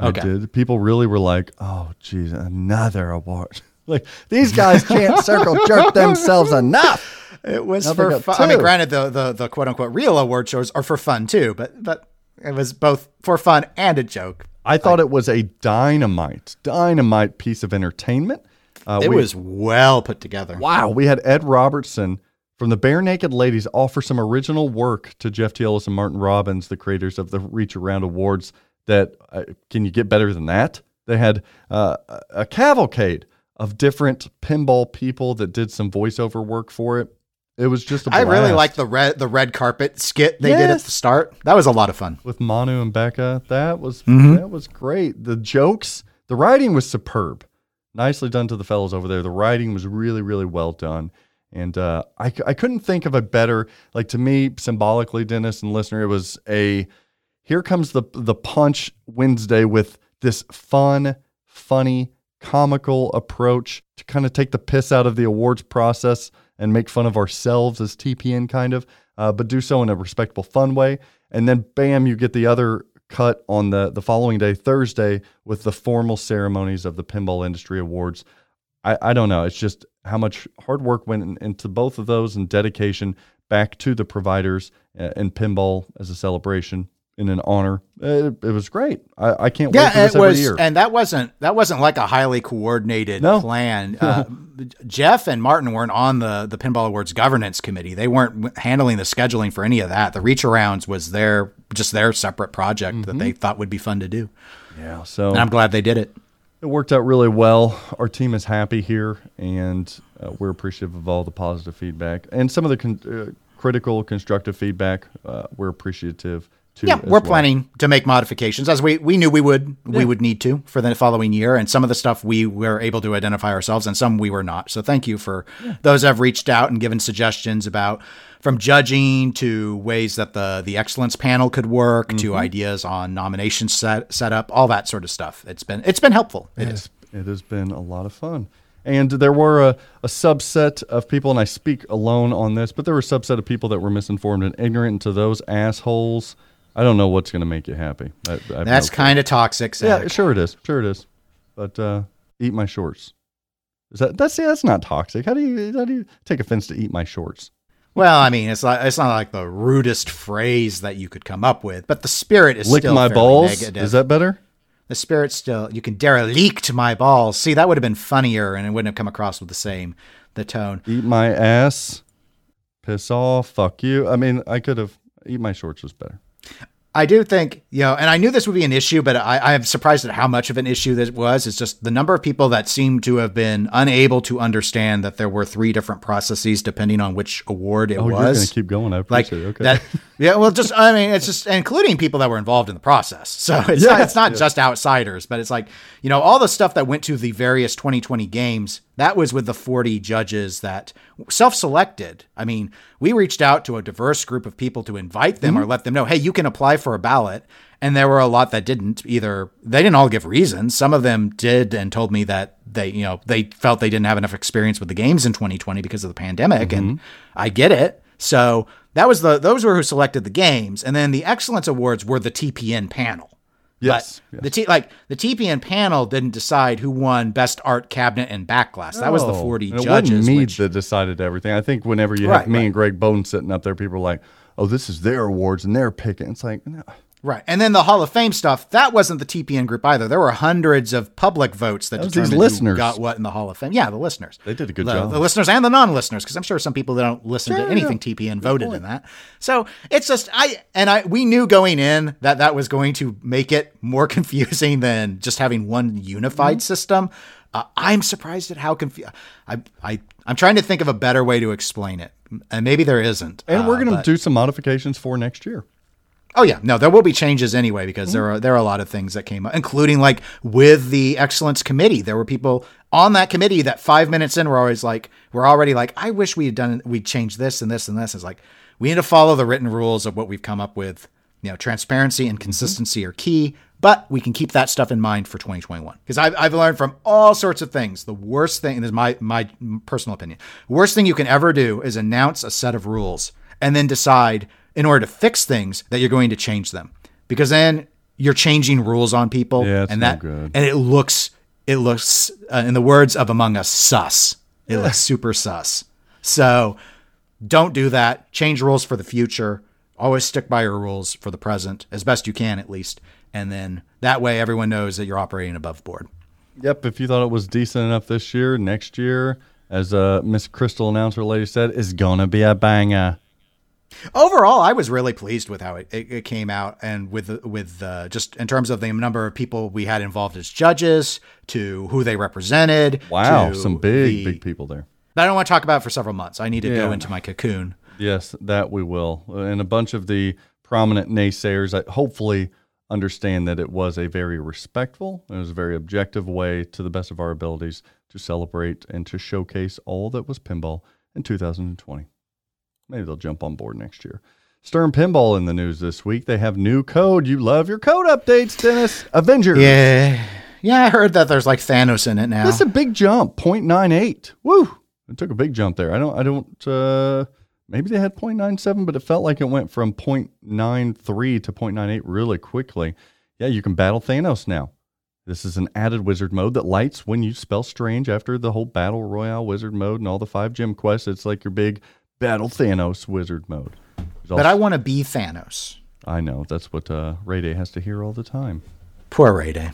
Okay. I did. People really were like, oh, geez, another award. like, these guys can't circle jerk themselves enough. It was Now for got fun. I mean, granted, the, the the quote unquote real award shows are for fun too, but but it was both for fun and a joke. I thought it was a dynamite, dynamite piece of entertainment. Uh, It we- was well put together. wow. We had Ed Robertson from the Barenaked Ladies offer some original work to Jeff T. Ellis and Martin Robbins, the creators of the Reach Around Awards. That uh, can you get better than that? They had uh, a- a cavalcade of different pinball people that did some voiceover work for it. It was just a I really blast. like the red the red carpet skit they did at the start. That was a lot of fun. with Manu and Becca. That was Mm-hmm. that was great. The jokes, the writing was superb. Nicely done to the fellows over there. The writing was really, really well done. And uh, I, I couldn't think of a better, like to me, symbolically, Dennis and listener, it was a here comes the the punch Wednesday with this fun, funny, comical approach to kind of take the piss out of the awards process and make fun of ourselves as TPN, kind of, uh, but do so in a respectable, fun way. And then, bam, you get the other cut on the the following day, Thursday, with the formal ceremonies of the Pinball Industry Awards. I, I don't know. It's just how much hard work went in- into both of those and dedication back to the providers uh, and pinball as a celebration and an honor. It, it was great. I, I can't wait for this it every was, year. and that wasn't that wasn't like a highly coordinated No. plan. Uh, Jeff and Martin weren't on the the Pinball Awards governance committee. They weren't handling the scheduling for any of that. The reach arounds was their just their separate project that Mm-hmm. they thought would be fun to do, yeah, so and I'm glad they did it. it worked out really well. Our team is happy here, and uh, we're appreciative of all the positive feedback and some of the con- uh, critical, constructive feedback. Uh, we're appreciative. Yeah, we're well. planning to make modifications as we we knew we would we would need to for the following year, and some of the stuff we were able to identify ourselves, and some we were not. So thank you for those that have reached out and given suggestions about from judging to ways that the the excellence panel could work to mm-hmm. ideas on nomination set setup, all that sort of stuff. It's been it's been helpful. It is. It has been a lot of fun. And there were a, a subset of people, and I speak alone on this, but there were a subset of people that were misinformed and ignorant. And to those assholes, I don't know what's going to make you happy. I, I That's no kind of toxic. yeah, sure it is, sure it is. But uh, eat my shorts. Is that that's that's not toxic? How do you how do you take offense to eat my shorts? Well, I mean, it's like it's not like the rudest phrase that you could come up with, but the spirit is Lick still my balls. Negative. Is that better? The spirit still, you can derelict my balls. See, that would have been funnier and it wouldn't have come across with the same, the tone. Eat my ass. Piss off. Fuck you. I mean, I could have eat my shorts was better. I do think, you know, and I knew this would be an issue, but I, am surprised at how much of an issue this was. It's just the number of people that seem to have been unable to understand that there were three different processes depending on which award it Oh, you're was. gonna keep going. I like it. Okay. that yeah well just i mean it's just including people that were involved in the process so it's not, it's not just outsiders but it's like you know all the stuff that went to the various 2020 games that was with the 40 judges that self-selected. I mean we reached out to a diverse group of people to invite them or mm-hmm. let them know hey you can apply for a ballot. And there were a lot that didn't either. They didn't all give reasons. Some of them did and told me that they you know they felt they didn't have enough experience with the games in 2020 because of the pandemic and mm-hmm. i get it. So that was the those were who selected the games, and then the excellence awards were the TPN panel. Yes. But the T like the TPN panel didn't decide who won best art cabinet and backglass. That was the forty And it judges. wasn't me which- that decided everything. I think whenever you Right, have me right. and Greg Bowden sitting up there, people are like, "Oh, this is their awards and they're picking." It's like, no. Right, and then the Hall of Fame stuff. That wasn't the TPN group either. There were hundreds of public votes that, That determined who listeners. got what in the Hall of Fame. Yeah, the listeners. They did a good the, job. The listeners and the non-listeners, because I'm sure some people that don't listen Sure, to anything yeah. TPN voted in that. So it's just I and I we knew going in that that was going to make it more confusing than just having one unified Mm-hmm. system. Uh, I'm surprised at how confused. I I I'm trying to think of a better way to explain it, and maybe there isn't. and we're Uh, going to do some modifications for next year. Oh yeah, no, there will be changes anyway because there mm-hmm. are there are a lot of things that came up, including like with the excellence committee. There were people on that committee that five minutes in were always like, we're already like, I wish we had done we'd changed this and this and this. It's like we need to follow the written rules of what we've come up with. You know, transparency and mm-hmm. consistency are key, but we can keep that stuff in mind for 2021 because I've, I've learned from all sorts of things. The worst thing, and this is my my personal opinion, worst thing you can ever do is announce a set of rules and then decide in order to fix things that you're going to change them. Because then you're changing rules on people Yeah, and that and it looks it looks uh, in the words of among us sus. It looks super sus. So don't do that. Change rules for the future. Always stick by your rules for the present as best you can at least. And then that way everyone knows that you're operating above board. Yep. If you thought it was decent enough this year, next year, as uh, Miss Crystal announcer lady said, is gonna be a banger. Overall i was really pleased with how it, it, it came out and with with uh, just in terms of the number of people we had involved as judges to who they represented Wow, some big the- big people there. But I don't want to talk about it for several months. I need to go into my cocoon. Yes, that we will. And a bunch of the prominent naysayers that hopefully understand that it was a very respectful, it was a very objective way to the best of our abilities to celebrate and to showcase all that was pinball in 2020. Maybe they'll jump on board next year. Stern Pinball in the news this week. They have new code. You love your code updates, Dennis. Avengers. Yeah. Yeah, I heard that there's like Thanos in it now. That's a big jump. 0.98. Woo. It took a big jump there. I don't I don't uh maybe they had 0.97, but it felt like it went from 0.93 to 0.98 really quickly. Yeah, you can battle Thanos now. This is an added wizard mode that lights when you spell strange after the whole battle royale wizard mode and all the five gem quests. It's like your big battle Thanos wizard mode. There's but I want to be Thanos. I know that's what uh, Ray Day has to hear all the time. Poor Ray Day.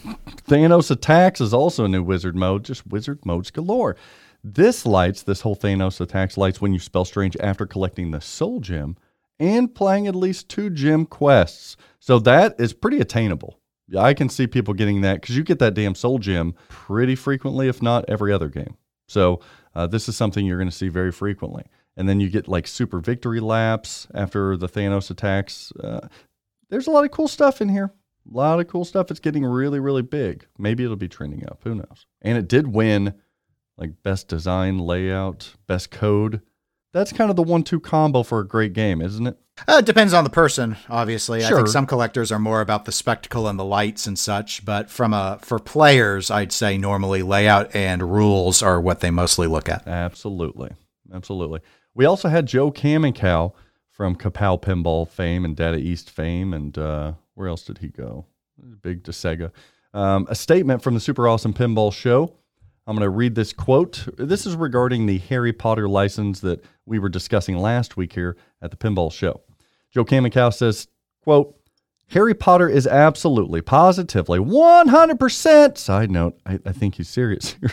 Thanos Attacks is also a new wizard mode, just wizard modes galore. This lights, this whole Thanos Attacks lights when you spell strange after collecting the soul gem and playing at least two gem quests. So that is pretty attainable. I can see people getting that because you get that damn soul gem pretty frequently, if not every other game. So uh, this is something you're going to see very frequently. And then you get like super victory laps after the Thanos attacks. Uh, there's a lot of cool stuff in here. A lot of cool stuff. It's getting really, really big. Maybe it'll be trending up. Who knows? And it did win like best design, layout, best code. That's kind of the one two combo for a great game, isn't it? Uh, it depends on the person, obviously. I Sure. think some collectors are more about the spectacle and the lights and such, but from a for players, I'd say normally layout and rules are what they mostly look at. Absolutely. Absolutely. We also had Joe Kaminkow from Kapow Pinball fame and Data East fame. And uh, where else did he go? Big to Sega. Um, a statement from the Super Awesome Pinball Show. I'm going to read this quote. This is regarding the Harry Potter license that we were discussing last week here at the Pinball Show. Joe Kaminkow says, quote, Harry Potter is absolutely, positively, 100%, side note, I, I think he's serious here,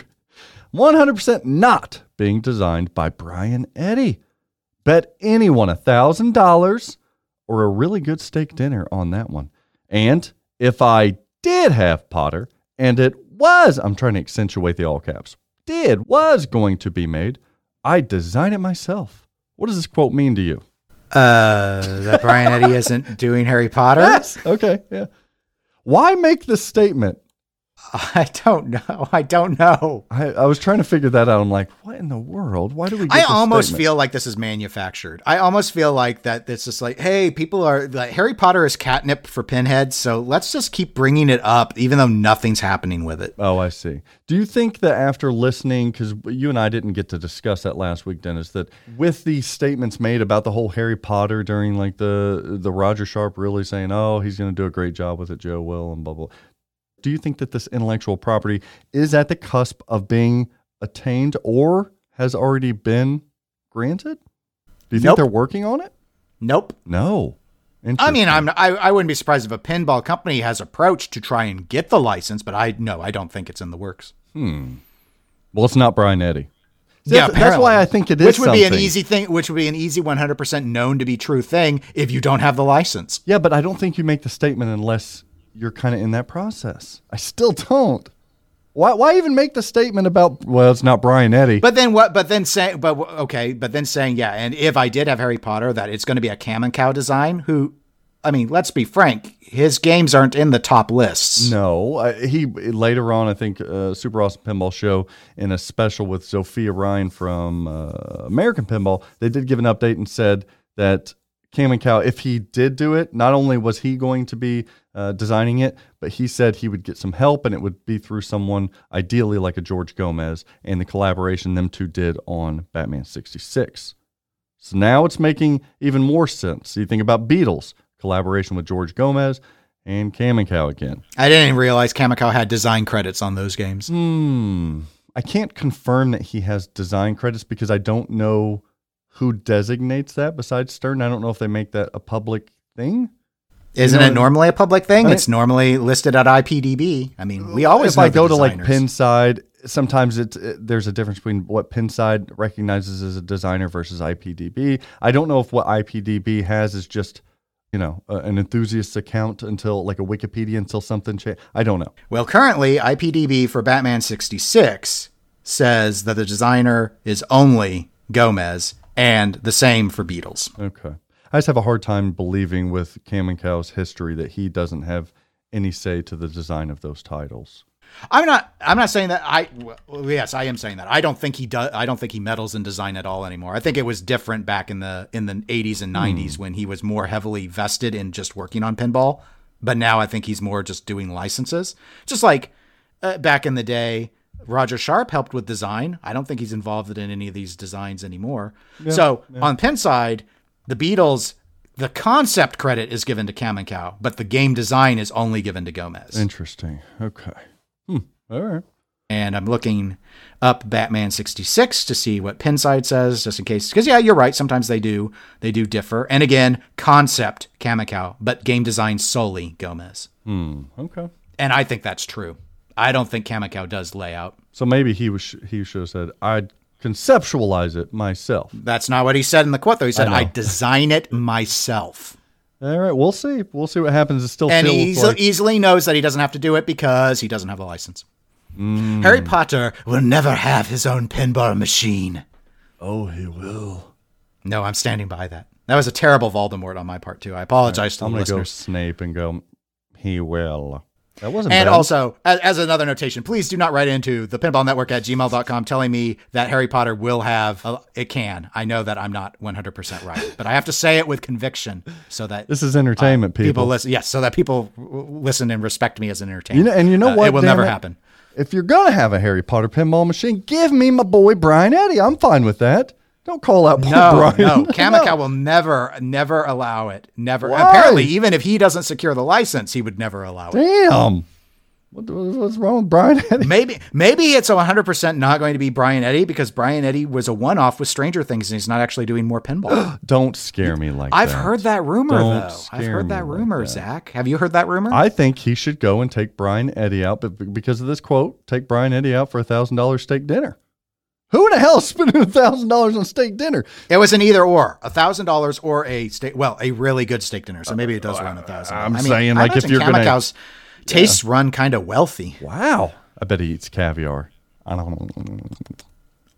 100% not being designed by Brian Eddy. Bet anyone $1,000 or a really good steak dinner on that one. And if I did have Potter and it was, I'm trying to accentuate the all caps, did, was going to be made, I'd design it myself. What does this quote mean to you? Uh, that Brian Eddy isn't doing Harry Potter? Yes. Okay. Yeah. Why make this statement? I don't know. I don't know. I, I was trying to figure that out. I'm like, what in the world? Why do we? I this almost statement? feel like this is manufactured. I almost feel like that it's just like, hey, people are like Harry Potter is catnip for pinheads, so let's just keep bringing it up, even though nothing's happening with it. Oh, I see. Do you think that after listening, because you and I didn't get to discuss that last week, Dennis, that with the statements made about the whole Harry Potter during like the the Roger Sharpe really saying, "Oh, he's going to do a great job with it, Joe will," and blah blah. Do you think that this intellectual property is at the cusp of being attained or has already been granted? Do you think Nope. they're working on it? Nope. No. I mean. I'm I, I wouldn't be surprised if a pinball company has approached to try and get the license, but I no, I don't think it's in the works. Hmm. Well, it's not Brian Eddy. Yeah, that's, that's why. I think it is. Which would be an easy thing. Which would be an easy 100% known to be true thing if you don't have the license. Yeah, but I don't think you make the statement unless you're kind of in that process. I still don't. Why, why even make the statement about, well, it's not Brian Eddy? But then what? But then saying, but okay, but then saying, yeah, and if I did have Harry Potter, that it's going to be a Kaminkow design. Who, I mean, let's be frank, his games aren't in the top lists. no, I, he later on, I think, uh, Super Awesome Pinball Show in a special with Zofia Ryan from uh, American Pinball, they did give an update and said that Kaminkow, if he did do it, not only was he going to be uh, designing it, but he said he would get some help and it would be through someone ideally like a George Gomez and the collaboration them two did on Batman 66. So now it's making even more sense. You think about Beatles, collaboration with George Gomez and Kaminkow again. I didn't even realize Kaminkow had design credits on those games. Hmm. I can't confirm that he has design credits because I don't know who designates that besides Stern. I don't know if they make that a public thing. Isn't know, it normally a public thing? I mean- it's normally listed at IPDB. I mean, we always if I go to like. Pinside, sometimes it, it there's a difference between what Pinside recognizes as a designer versus IPDB. I don't know if what IPDB has is just you know uh, an enthusiast's account until like a Wikipedia until something change. I don't know. Well, currently, IPDB for Batman 66 says that the designer is only Gomez, and the same for Beatles. Okay. I just have a hard time believing with Kaminkow's history that he doesn't have any say to the design of those titles. I'm not. I'm not saying that. I well, yes, I am saying that. I don't think he does. I don't think he meddles in design at all anymore. I think it was different back in the in the 80s and 90s when he was more heavily vested in just working on pinball. But now I think he's more just doing licenses. Just like uh, back in the day, Roger Sharpe helped with design. I don't think he's involved in any of these designs anymore. so on Pinside, the Beatles. The concept credit is given to Cow, but the game design is only given to Gomez. Interesting. Okay. Hmm. All right. and I'm looking up Batman 66 to see what Pinside says, just in case. Because yeah, you're right. Sometimes they do they do differ. And again, concept Kaminkow, but game design solely Gomez. Hmm. Okay. And I think that's true. I don't think Kaminkow does layout. So maybe he was he should have said I'd conceptualize it myself. That's not what he said in the quote, though. He said, know. "I design it myself." All right, we'll see. We'll see what happens. It still and he easily, like easily knows that he doesn't have to do it because he doesn't have the license. Mm. Harry Potter will never have his own pinball machine. oh, he will. No, I'm standing by that. That was a terrible Voldemort on my part too. I apologize to I'm the gonna go listeners. Snape and go. He will. That wasn't And bad. also, as, as another notation, please do not write into the pinball network at gmail.com telling me that Harry Potter will have, a, it can. I know that I'm not 100% right, but I have to say it with conviction so that this is entertainment, people. people listen. Yes, so that people listen and respect me as an entertainer. You know, and you know Uh, what? It will never it? happen. If you're gonna have a Harry Potter pinball machine, give me my boy Brian Eddy. I'm fine with that. Don't call out poor No, Brian. no. Kaminkow will never, never allow it. Never. Why? Apparently, even if he doesn't secure the license, he would never allow it. Damn. What, what's wrong with Brian Eddy? Maybe maybe it's 100% not going to be Brian Eddy because Brian Eddy was a one-off with Stranger Things and he's not actually doing more pinball. Don't scare me like that. I've that. heard that rumor Don't though. I've heard that like rumor, that. Zach. Have you heard that rumor? I think he should go and take Brian Eddy out, but because of this quote, take Brian Eddy out for a thousand dollar steak dinner. Who in the hell is spending a thousand dollars on steak dinner? it was an either or, a thousand dollars or a steak. Well, a really good steak dinner. So maybe it does uh, run a thousand. I'm I mean, saying, I like, if imagine you're gonna- Kaminkow's tastes run kind of wealthy Wow. I bet he eats caviar. I don't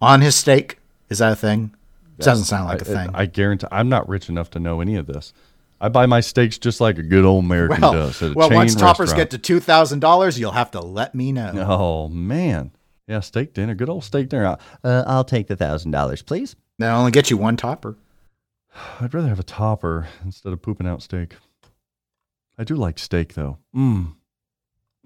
on his steak. Is that a thing? Doesn't sound like a I, thing. I guarantee I'm not rich enough to know any of this. I buy my steaks just like a good old American well, does. At a well, chain once toppers restaurant. get to two thousand dollars, you'll have to let me know. Oh man. Yeah, steak dinner. Good old steak dinner. Uh, I'll take the thousand dollars, please. They'll only get you one topper. I'd rather have a topper instead of pooping out steak. I do like steak though. Mmm.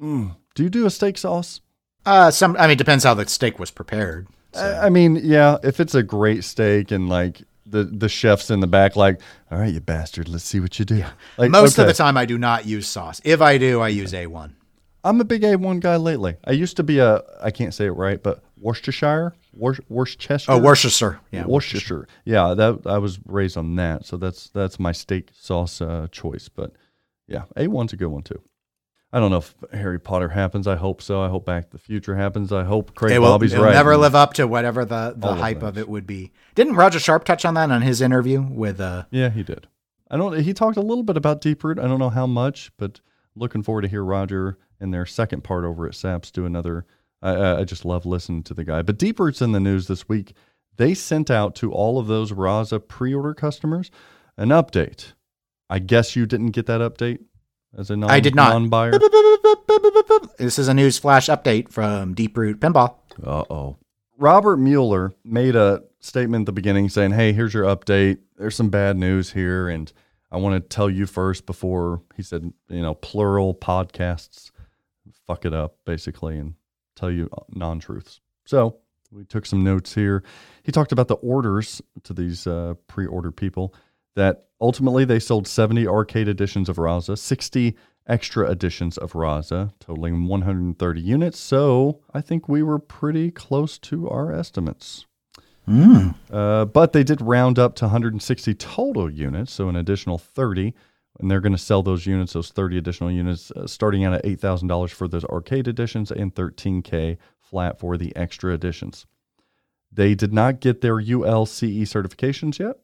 Mmm. Do you do a steak sauce? Uh, some. I mean, it depends how the steak was prepared. I, I mean, yeah, if it's a great steak and like the the chef's in the back, like, all right, you bastard, let's see what you do. Like, Most of the time, I do not use sauce. If I do, I use A1. I'm a big A1 guy lately. I used to be a, I can't say it right, but Worcestershire, Wor- Worcestershire. Oh, Worcestershire. Yeah, Worcestershire. Yeah, that I was raised on that, so that's that's my steak sauce uh, choice. But yeah, A1's a good one too. I don't know if Harry Potter happens. I hope so. I hope Back to the Future happens. I hope Craig It will, Bobby's it'll right. never live up to whatever the, the All hype those. of it would be. Didn't Roger Sharpe touch on that on his interview with uh Yeah, he did. I don't. He talked a little bit about Deeproot. I don't know how much, but looking forward to hear Roger in their second part over at Saps do another. I- I, just love listening to the guy. But Deeproot's in the news this week. They sent out to all of those Raza pre-order customers an update. I guess you didn't get that update as a non, I did not. non-buyer. This is a news flash update from Deeproot Pinball. Uh oh. Robert Mueller made a statement at the beginning saying, Hey, here's your update. There's some bad news here. And I want to tell you first before he said, you know, plural podcasts fuck it up, basically, and tell you non truths. So we took some notes here. He talked about the orders to these uh, pre order people that ultimately they sold 70 arcade editions of Raza, 60 extra editions of Raza, totaling 130 units. So I think we were pretty close to our estimates. Uh, but they did round up to 160 total units, so an additional 30. And they're going to sell those units, those 30 additional units, uh, starting out at $8,000 for those arcade editions and 13K flat for the extra editions. They did not get their ULCE certifications yet.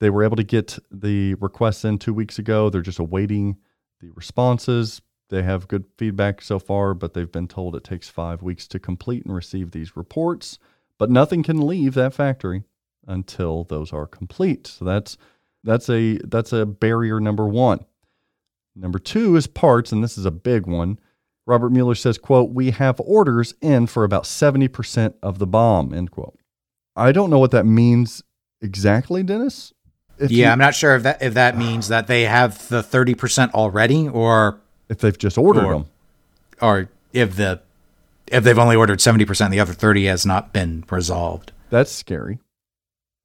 They were able to get the requests in two weeks ago. They're just awaiting the responses. They have good feedback so far, but they've been told it takes five weeks to complete and receive these reports. But nothing can leave that factory until those are complete. So that's that's a that's a barrier number one. Number two is parts, and this is a big one. Robert Mueller says, quote, we have orders in for about 70% of the BOM, end quote. I don't know what that means exactly, Dennis. If yeah, you, I'm not sure if that if that means that they have the 30% already or if they've just ordered or, them. Or if the if they've only ordered 70% the other 30 has not been resolved. That's scary.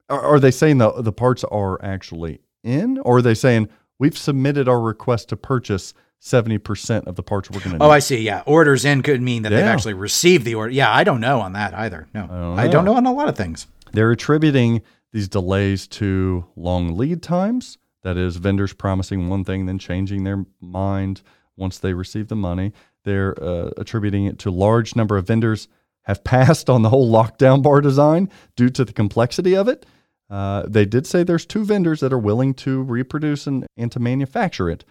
Are, are they saying the the parts are actually in or are they saying we've submitted our request to purchase 70% of the parts we're going to Oh, I see. Yeah. Orders in could mean that yeah. they've actually received the order. Yeah, I don't know on that either. No. I don't, know. I don't know on a lot of things. They're attributing these delays to long lead times. That is, vendors promising one thing, then changing their mind once they receive the money. They're uh, attributing it to large number of vendors have passed on the whole lockdown bar design due to the complexity of it. Uh, they did say there's two vendors that are willing to reproduce and, and to manufacture it.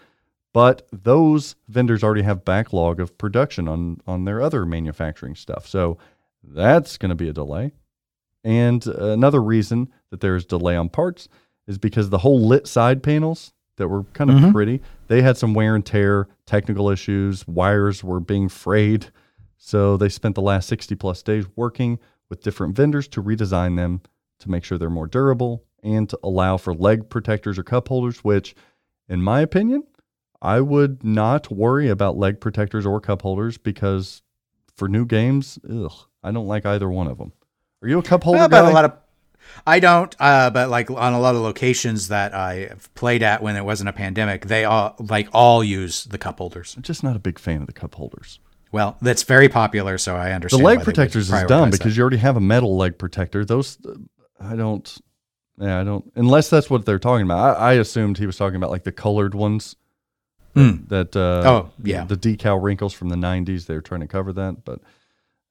But those vendors already have backlog of production on on their other manufacturing stuff. So that's going to be a delay. And another reason that there's delay on parts is because the whole lit side panels that were kind of mm-hmm. pretty, they had some wear and tear, technical issues, wires were being frayed. So they spent the last 60 plus days working with different vendors to redesign them to make sure they're more durable and to allow for leg protectors or cup holders, which, in my opinion, I would not worry about leg protectors or cup holders because for new games, ugh, I don't like either one of them. Are you a cup holder well, guy? A lot of, I don't, uh, but like on a lot of locations that I played at when it wasn't a pandemic, they all like all use the cup holders. I'm just not a big fan of the cup holders. Well, that's very popular, so I understand. The leg protectors is dumb because that. you already have a metal leg protector. Those, I don't, yeah, I don't. Unless that's what they're talking about. I, I assumed he was talking about like the colored ones Mm. That uh, oh yeah, the decal wrinkles from the '90s. They're trying to cover that, but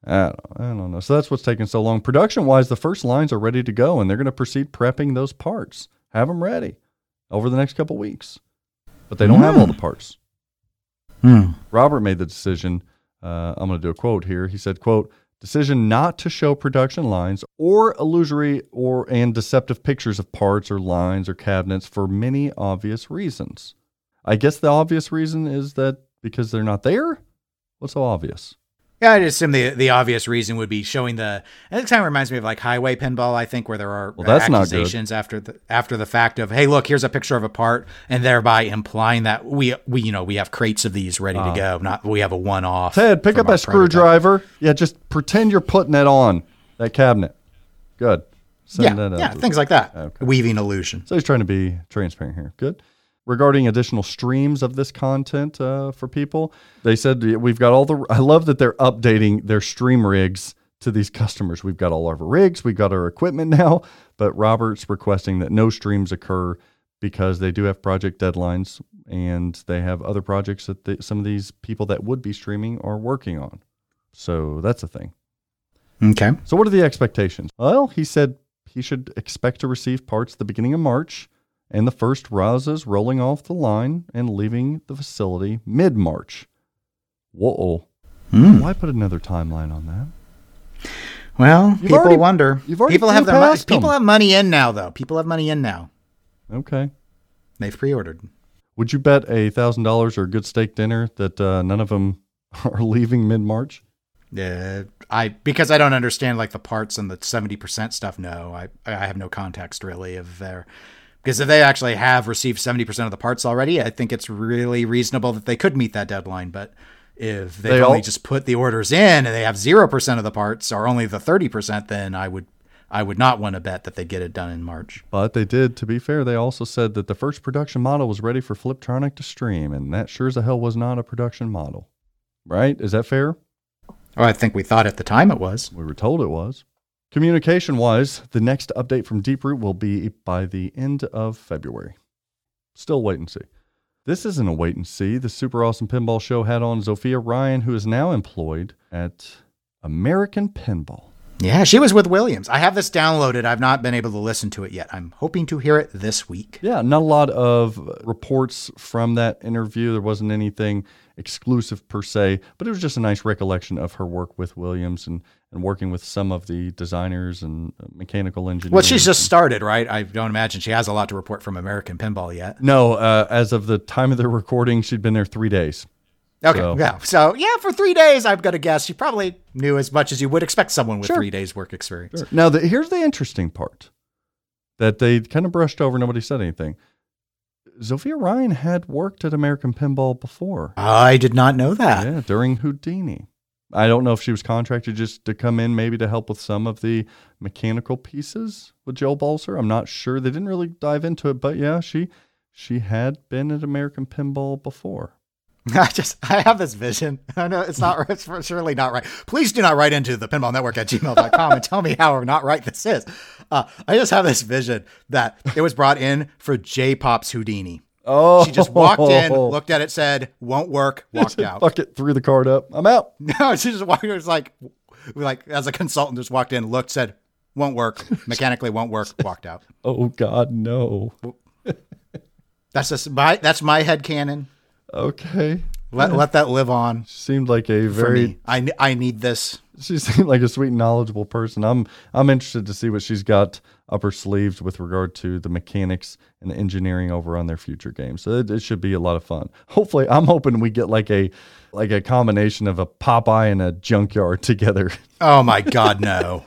I don't, I don't know. So that's what's taking so long. Production wise, the first lines are ready to go, and they're going to proceed prepping those parts. Have them ready over the next couple weeks, but they don't mm. have all the parts. Mm. Robert made the decision. Uh, I'm going to do a quote here. He said, "quote Decision not to show production lines or illusory or and deceptive pictures of parts or lines or cabinets for many obvious reasons." I guess the obvious reason is that because they're not there. What's so obvious? Yeah, I just assume the the obvious reason would be showing the. And it kind of reminds me of like highway pinball. I think where there are well, that's accusations after the after the fact of, hey, look, here's a picture of a part, and thereby implying that we we you know we have crates of these ready uh, to go. Not we have a one off. Ted, pick up a screwdriver. Yeah, just pretend you're putting it on that cabinet. Good. Send yeah, yeah, things like that. Okay. Weaving illusion. So he's trying to be transparent here. Good regarding additional streams of this content uh, for people. They said we've got all the. I love that they're updating their stream rigs to these customers. We've got all our rigs, we've got our equipment now, but Robert's requesting that no streams occur because they do have project deadlines and they have other projects that they, some of these people that would be streaming are working on. So that's a thing. Okay. So what are the expectations? Well, he said he should expect to receive parts the beginning of March and the first Razas rolling off the line and leaving the facility mid March. Whoa. Mm. Why put another timeline on that? Well, you've people already, wonder. people have their money. People have money in now, though. People have money in now. Okay. They've pre-ordered. Would you bet a thousand dollars or a good steak dinner that uh, none of them are leaving mid March? Yeah, I because I don't understand like the parts and the seventy percent stuff. No, I I have no context really of their because if they actually have received 70% of the parts already, I think it's really reasonable that they could meet that deadline. But if they've they only all... just put the orders in and they have 0% of the parts or only the 30%, then I would I would not want to bet that they get it done in March. But they did, to be fair, they also said that the first production model was ready for Fliptronic to stream, and that sure as hell was not a production model. Right? Is that fair? Oh, I think we thought at the time it was. We were told it was. Communication wise, the next update from Deeproot will be by the end of February. Still wait and see. This isn't a wait and see. The Super Awesome Pinball Show had on Zofia Ryan, who is now employed at American Pinball. Yeah, she was with Williams. I have this downloaded. I've not been able to listen to it yet. I'm hoping to hear it this week. Yeah, not a lot of reports from that interview. There wasn't anything exclusive per se, but it was just a nice recollection of her work with Williams and, and working with some of the designers and mechanical engineers. Well, she's just started, right? I don't imagine she has a lot to report from American Pinball yet. No, uh, as of the time of the recording, she'd been there three days. Okay. So. Yeah. So yeah, for three days, I've got to guess she probably knew as much as you would expect someone with sure. three days work experience. Sure. Now, the, here's the interesting part that they kind of brushed over. Nobody said anything. Zofia Ryan had worked at American Pinball before. I did not know that. Yeah, during Houdini. I don't know if she was contracted just to come in, maybe to help with some of the mechanical pieces with Joe Balcer. I'm not sure. They didn't really dive into it, but yeah, she she had been at American Pinball before. I just I have this vision. I know it's not it's surely not right. Please do not write into the pinball network at gmail.com and tell me how not right this is. Uh, I just have this vision that it was brought in for J Pop's Houdini. Oh, she just walked in, looked at it, said, "Won't work," walked out. Fuck it, threw the card up. I'm out. No, she just walked. It was like, like as a consultant, just walked in, looked, said, "Won't work," mechanically won't work, walked out. Oh God, no. That's just my that's my head canon. Okay. Let, yeah. let that live on. She seemed like a very. I, I need this. She seemed like a sweet, knowledgeable person. I'm I'm interested to see what she's got up her sleeves with regard to the mechanics and the engineering over on their future games. So it, it should be a lot of fun. Hopefully, I'm hoping we get like a like a combination of a Popeye and a Junkyard together. Oh my God, no!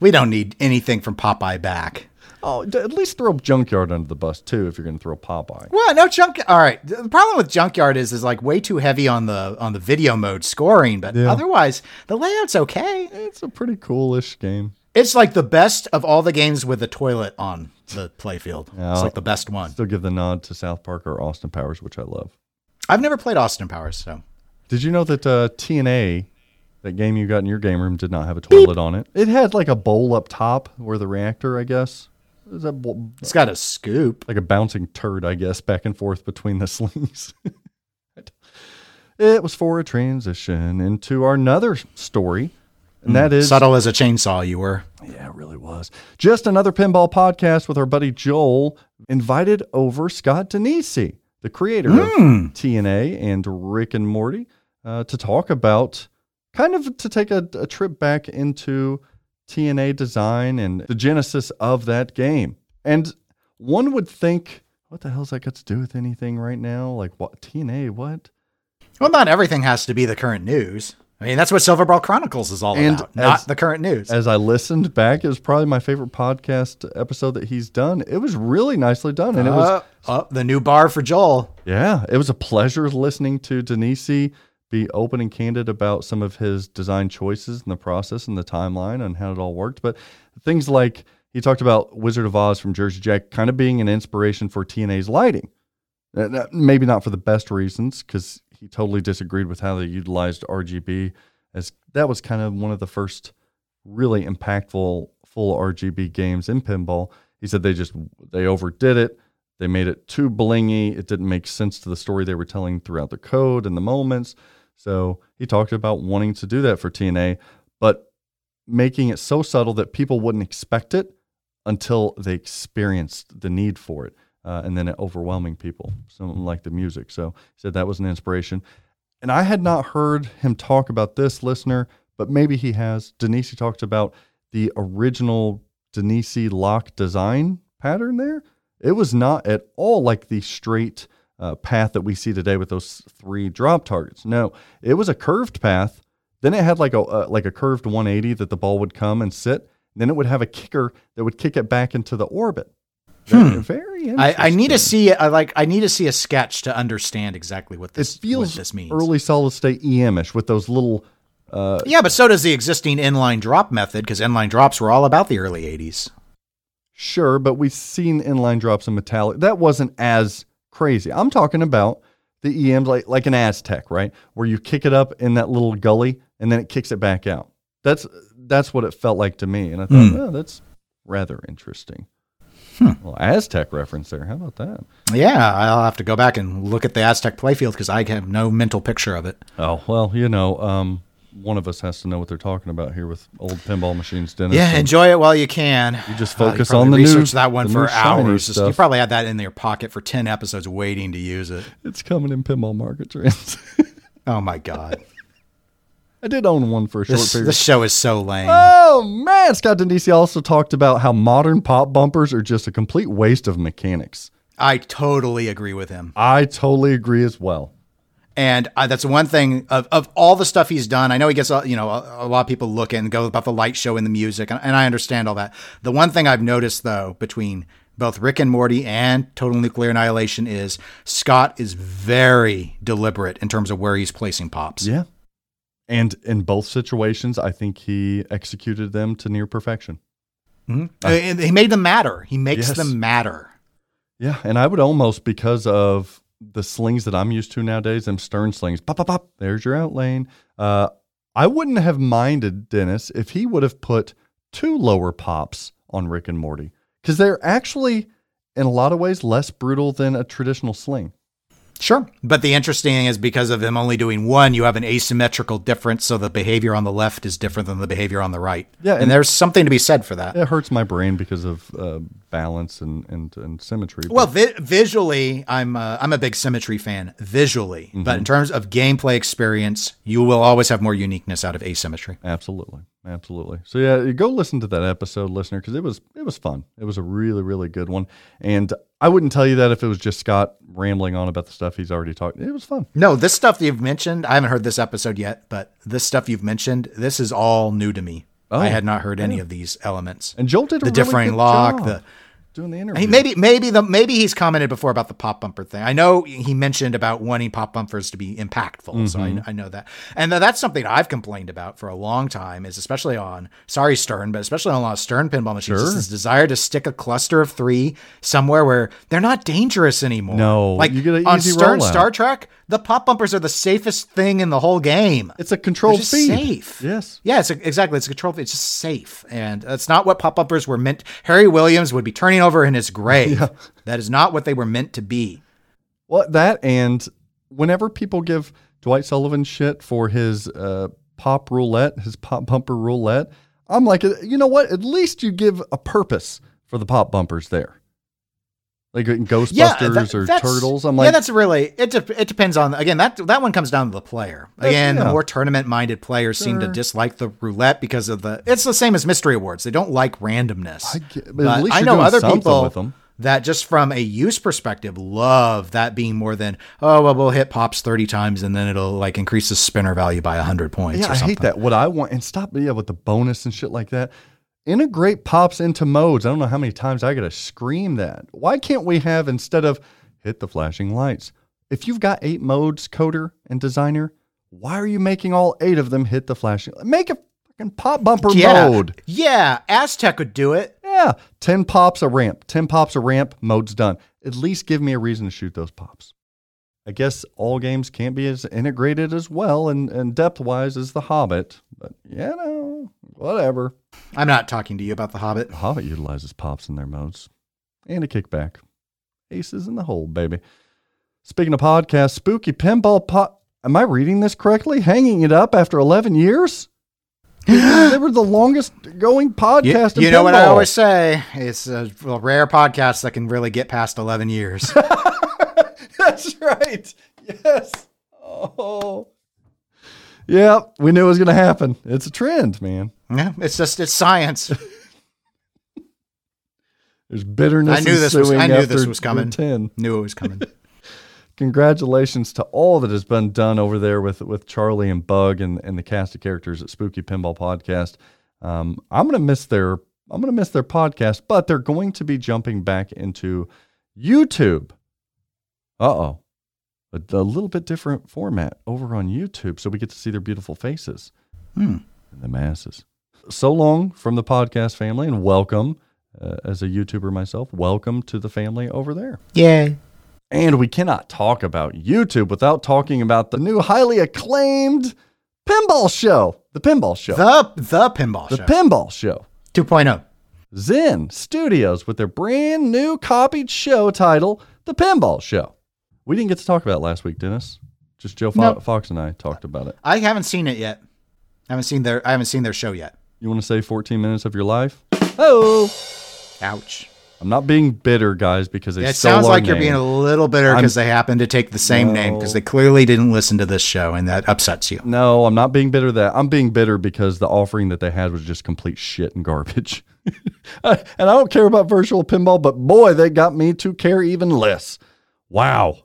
we don't need anything from Popeye back. Oh, at least throw Junkyard under the bus too if you're going to throw Popeye. Well, no junk. All right. The problem with Junkyard is is like way too heavy on the on the video mode scoring, but yeah. otherwise the layout's okay. It's a pretty coolish game. It's like the best of all the games with the toilet on the playfield. Yeah, it's like the best one. Still give the nod to South Park or Austin Powers, which I love. I've never played Austin Powers, so. Did you know that uh, TNA, that game you got in your game room, did not have a toilet Beep. on it? It had like a bowl up top where the reactor, I guess, is that it's got a scoop, like a bouncing turd, I guess, back and forth between the slings. it was for a transition into our another story, and mm, that is subtle as a chainsaw. You were, yeah, it really was. Just another pinball podcast with our buddy Joel. Invited over Scott Danesi, the creator mm. of hmm. TNA and Rick and Morty, uh, to talk about kind of to take a, a trip back into TNA design and the genesis of that game. And one would think, what the hell's that got to do with anything right now? Like what TNA? What? Well, not everything has to be the current news. I mean, that's what Silverball Chronicles is all and about, as, not the current news. As I listened back, it was probably my favorite podcast episode that he's done. It was really nicely done, and uh, it was uh, the new bar for Joel. Yeah, it was a pleasure listening to Danesi be open and candid about some of his design choices and the process and the timeline and how it all worked. But things like he talked about Wizard of Oz from Jersey Jack kind of being an inspiration for TNA's lighting. Maybe not for the best reasons, because he totally disagreed with how they utilized RGB, as that was kind of one of the first really impactful full RGB games in pinball. He said they just they overdid it. They made it too blingy. It didn't make sense to the story they were telling throughout the code and the moments. So he talked about wanting to do that for TNA, but making it so subtle that people wouldn't expect it until they experienced the need for it. Uh, and then it overwhelming people, something like the music. So he said that was an inspiration. And I had not heard him talk about this listener, but maybe he has. Danesi talked about the original Danesi lock design pattern there. It was not at all like the straight uh, path that we see today with those three drop targets. No, it was a curved path. Then it had like a uh, like a curved 180 that the ball would come and sit. Then it would have a kicker that would kick it back into the orbit. Very, hmm. very I, I, need to see I like I need to see a sketch to understand exactly what this it feels what this means. Early solid state EM-ish with those little uh, yeah, but so does the existing inline drop method because inline drops were all about the early 80s. Sure, but we've seen inline drops in metallic. That wasn't as crazy. I'm talking about the EMs like like an Aztec, right? Where you kick it up in that little gully and then it kicks it back out. That's that's what it felt like to me, and I thought, mm. oh, that's rather interesting. Hmm. Well, Aztec reference there. How about that? Yeah, I'll have to go back and look at the Aztec playfield because I have no mental picture of it. Oh well, you know, um, one of us has to know what they're talking about here with old pinball machines, Dennis. Yeah, enjoy it while you can. You just Uh, you focus on the new- research that one for hours. Just- you probably had that in your pocket for ten episodes, waiting to use it. It's coming in pinball market trends. Oh my god, I did own one for a short this period. this show is so lame. Oh man, Scott Danesi also talked about how modern pop bumpers are just a complete waste of mechanics. I totally agree with him. I totally agree as well. And uh, that's one thing of, of all the stuff he's done. I know he gets, you know, a, a lot of people look and go about the light show and the music, and, and I understand all that. The one thing I've noticed, though, between both Rick and Morty and Total Nuclear Annihilation is Scott is very deliberate in terms of where he's placing pops. Yeah. And in both situations, I think he executed them to near perfection. Mhm. And he made them matter. He makes Yes. them matter. Yeah, and I would almost because of the slings that I'm used to nowadays, them stern slings, pop, pop, pop. There's your out lane. Uh, I wouldn't have minded Dennis if he would have put two lower pops on Rick and Morty because they're actually, in a lot of ways, less brutal than a traditional sling. Sure. But the interesting thing is because of him only doing one, you have an asymmetrical difference. So the behavior on the left is different than the behavior on the right. Yeah, And, and- there's something to be said for that. It hurts my brain because of uh, balance and, and, and symmetry. Well, vi- visually, I'm uh, I'm a big symmetry fan visually, but in terms of gameplay experience, you will always have more uniqueness out of asymmetry. Absolutely, absolutely. So yeah, go listen to that episode, listener, because it was it was fun. It was a really really good one, and I wouldn't tell you that if it was just Scott rambling on about the stuff he's already talked. It was fun. No, this stuff you've mentioned, I haven't heard this episode yet, but this stuff you've mentioned, this is all new to me. Oh, I had not heard any of these elements. And Joel did the really differing lock, job the doing the interview. He maybe maybe the maybe he's commented before about the pop bumper thing. I know he mentioned about wanting pop bumpers to be impactful, so Mm-hmm. I, I know that. And tha- that's something I've complained about for a long time. Is especially on sorry Stern, but especially on a lot of Stern pinball machines, is Sure. this desire to stick a cluster of three somewhere where they're not dangerous anymore. No, like you get an on easy Stern rollout. Star Trek, the pop bumpers are the safest thing in the whole game. it's a controlled They're just speed. safe. Yes. Yeah, it's a, exactly. It's a control. It's just safe, and that's not what pop bumpers were meant. Harry Williams would be turning over in his grave. That is not what they were meant to be. Well, that and whenever people give Dwight Sullivan shit for his uh, pop roulette, his pop bumper roulette, I'm like, you know what? At least you give a purpose for the pop bumpers there. Like in Ghostbusters that- or Turtles. I'm like, yeah, that's really it. De- it depends on again that that one comes down to the player. Again, yeah. the more tournament-minded players seem to dislike the roulette because of the. It's the same as mystery awards. They don't like randomness. I get- but at least I know other people that just from a use perspective love that being more than oh well we'll hit pops 30 times and then it'll like increase the spinner value by 100 points yeah, I hate that. What I want, and stop, yeah, with the bonus and shit like that. Integrate pops into modes. I don't know how many times I got to scream that. Why can't we have, instead of hit the flashing lights, if you've got eight modes, coder and designer, why are you making all eight of them hit the flashing? Make a fucking pop bumper yeah. mode. Yeah, Aztec would do it. Yeah, 10 pops a ramp. 10 pops a ramp, mode's done. At least give me a reason to shoot those pops. I guess all games can't be as integrated as well and, and depth wise as The Hobbit, but you know, whatever. I'm not talking to you about the Hobbit. The Hobbit utilizes pops in their modes and a kickback. Aces in the hole, baby. Speaking of podcasts, Spooky Pinball Pot. Am I reading this correctly? Hanging it up after 11 years? they were the longest going podcast. in you know what I always say? It's a rare podcast that can really get past 11 years. That's right. Yes. Oh. Yeah, we knew it was going to happen. It's a trend, man. yeah, it's just it's science. There's bitterness. I knew this was- I knew this was coming. 10. Knew it was coming. Congratulations to all that has been done over there with with Charlie and Bug and, and the cast of characters at Spooky Pinball Podcast. Um, I'm gonna miss their I'm gonna miss their podcast, but they're going to be jumping back into YouTube. Uh oh, a, a little bit different format over on YouTube, so we get to see their beautiful faces Hmm. and the masses. So long from the podcast family, and welcome uh, as a YouTuber myself. Welcome to the family over there. Yeah. And we cannot talk about YouTube without talking about the new highly acclaimed pinball show. The pinball show. The the pinball The show. pinball show. 2.0. Zen Studios with their brand new copied show title, The Pinball Show. We didn't get to talk about it last week, Dennis. Just Joe Fo- No. Fox and I talked about it. I haven't seen it yet. I haven't seen their I haven't seen their show yet. You want to say 14 minutes of your life? Oh, Ouch. I'm not being bitter, guys, because they It sounds like you're being a little bitter because they happen to take the same name because they clearly didn't listen to this show and that upsets you. No, I'm not being bitter. That I'm being bitter because the offering that they had was just complete shit and garbage. And I don't care about virtual pinball, but boy, they got me to care even less. Wow,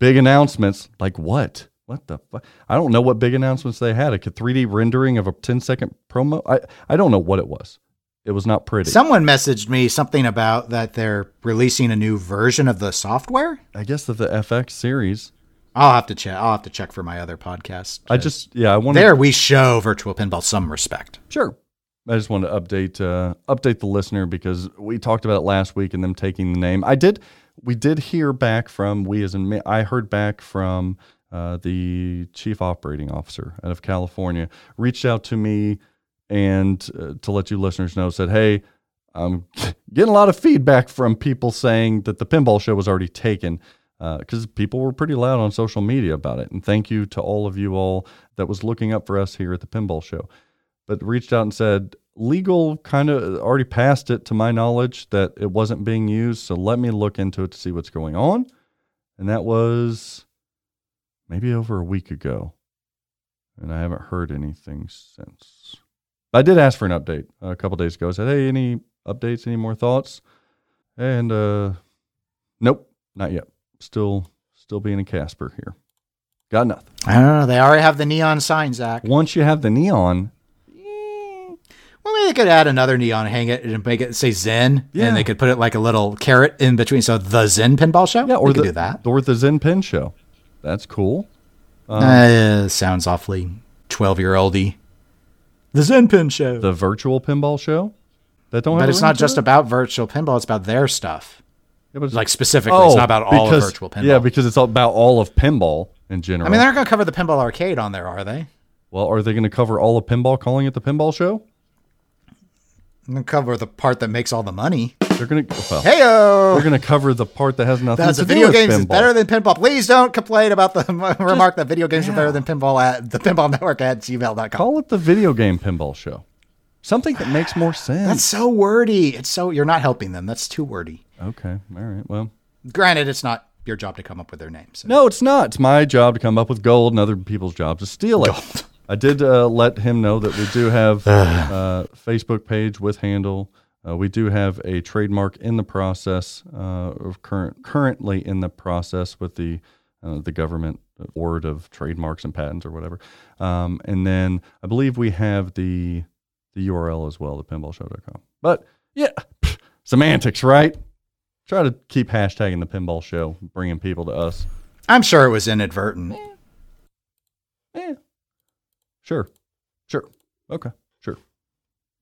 big announcements like what? What the? Fu- I don't know what big announcements they had. A 3D rendering of a 10 second promo. I I don't know what it was. It was not pretty. Someone messaged me something about that they're releasing a new version of the software. I guess that the FX series. I'll have to check. I'll have to check for my other podcast. I just yeah, I want there we show virtual pinball some respect. Sure. I just want to update uh, update the listener because we talked about it last week and them taking the name. I did. We did hear back from we as in. I heard back from uh, the chief operating officer out of California. Reached out to me and uh, to let you listeners know said, "Hey, I'm getting a lot of feedback from people saying that the pinball show was already taken." Because people were pretty loud on social media about it. And thank you to all of you all that was looking up for us here at the pinball show but reached out and said legal kind of already passed it to my knowledge that it wasn't being used so let me look into it to see what's going on. And that was maybe over a week ago. And i haven't heard anything since. I did ask for an update a couple days ago. I said hey any updates any more thoughts? And uh nope not yet. Still still being a casper here. Got nothing. I don't know. They already have the neon sign, Zach. once you have the neon Well, maybe they could add another neon, hang it, and make it say Zen, Yeah. and they could put it like a little carrot in between. So the Zen Pinball Show. Yeah, or we the, could do that. or the Zen Pin Show. That's cool. Uh, sounds awfully twelve-year-oldy. The Zen Pin Show. The virtual pinball show. That don't. but it's not just it? about virtual pinball; it's about their stuff. Yeah, Like specifically, oh, it's not about all because- of virtual pinball. Yeah, because it's about all of pinball in general. I mean, they're not going to cover the pinball arcade on there, are they? well, are they going to cover all of pinball, calling it the pinball show? I'm going to cover the part that makes all the money. They're going to. Well, Heyo! they're going to cover the part that has nothing That's to a do video with games is pinball. better than pinball. Please don't complain about the remark that video games are better than pinball at the pinball network at gmail.com. Call it the video game pinball show. Something that makes more sense. That's so wordy. It's so you're not helping them. That's too wordy. okay. All right. Well, Granted, it's not your job to come up with their names. No, it's not. It's my job to come up with gold and other people's jobs to steal it. I did uh, let him know that we do have uh, Facebook page with handle. Uh, we do have a trademark in the process uh, of current currently in the process with the uh, the government board of trademarks and patents or whatever. Um, and then I believe we have the the URL as well, the pinballshow.com. But yeah, semantics, right? Try to keep hashtagging the pinball show, bringing people to us. I'm sure it was inadvertent. Eh. Sure. Sure. Okay. Sure.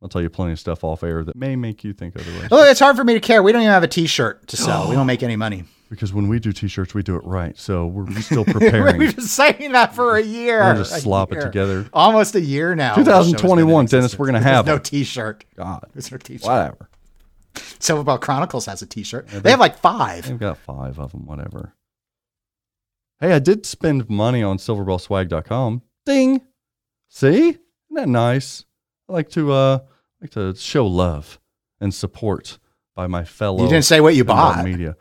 I'll tell you plenty of stuff off air that may make you think otherwise. Oh, it's hard for me to care. We don't even have a T-shirt to sell. we don't make any money. Because when we do t-shirts, we do it right. So we're still preparing. We've been saying that for a year. We're just slop it together. Almost a year now. the show's been in 2021, Dennis, we're gonna have no. T-shirt. God. There's no T-shirt. Whatever. Silverball Chronicles has a T-shirt. they have like five. They've got five of them, whatever. Hey, I did spend money on silverballswag.com. Ding. See? Isn't that nice? I like to uh like to show love and support by my fellow You didn't say what you bought. media.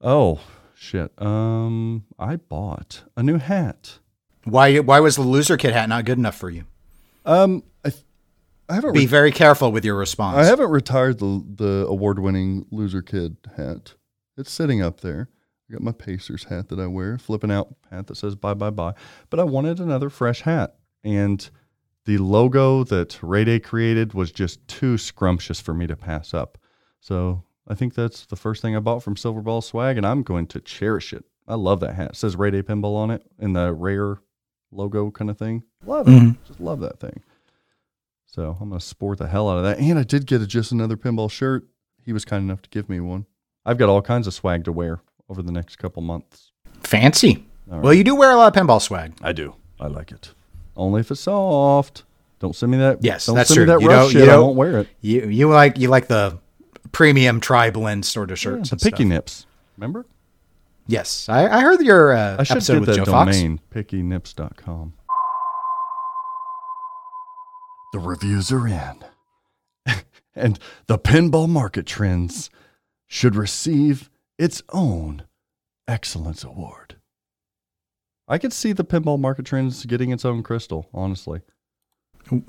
Oh, shit. Um I bought a new hat. Why? Why was the loser kid hat not good enough for you? Um I I haven't Be re- very careful with your response. I haven't retired the the award winning loser kid hat. It's sitting up there. I got my Pacers hat that I wear, flipping out hat that says bye bye bye. But I wanted another fresh hat. And the logo that Ray Day created was just too scrumptious for me to pass up. So I think that's the first thing I bought from Silver Ball Swag, and I'm going to cherish it. I love that hat. It says Ray Day Pinball on it in the rare logo kind of thing. Love it. Mm-hmm. Just love that thing. So I'm gonna sport the hell out of that. And I did get a, just another pinball shirt. He was kind enough to give me one. I've got all kinds of swag to wear over the next couple months. Fancy. All Well, you do wear a lot of pinball swag. I do. I like it. Only if it's soft. Don't send me that. Yes, don't that's send true. me that You rough don't- shit. you I don't- won't wear it. You you like you like the premium tri blend sort of Yeah, shirts. the and picky stuff. nips. Remember? Yes, I, I heard your uh, I should episode get with that Joe Fox. domain, pickynips.com. the reviews are in. and the pinball market trends should receive its own excellence award. I could see the pinball market trends getting its own crystal, honestly.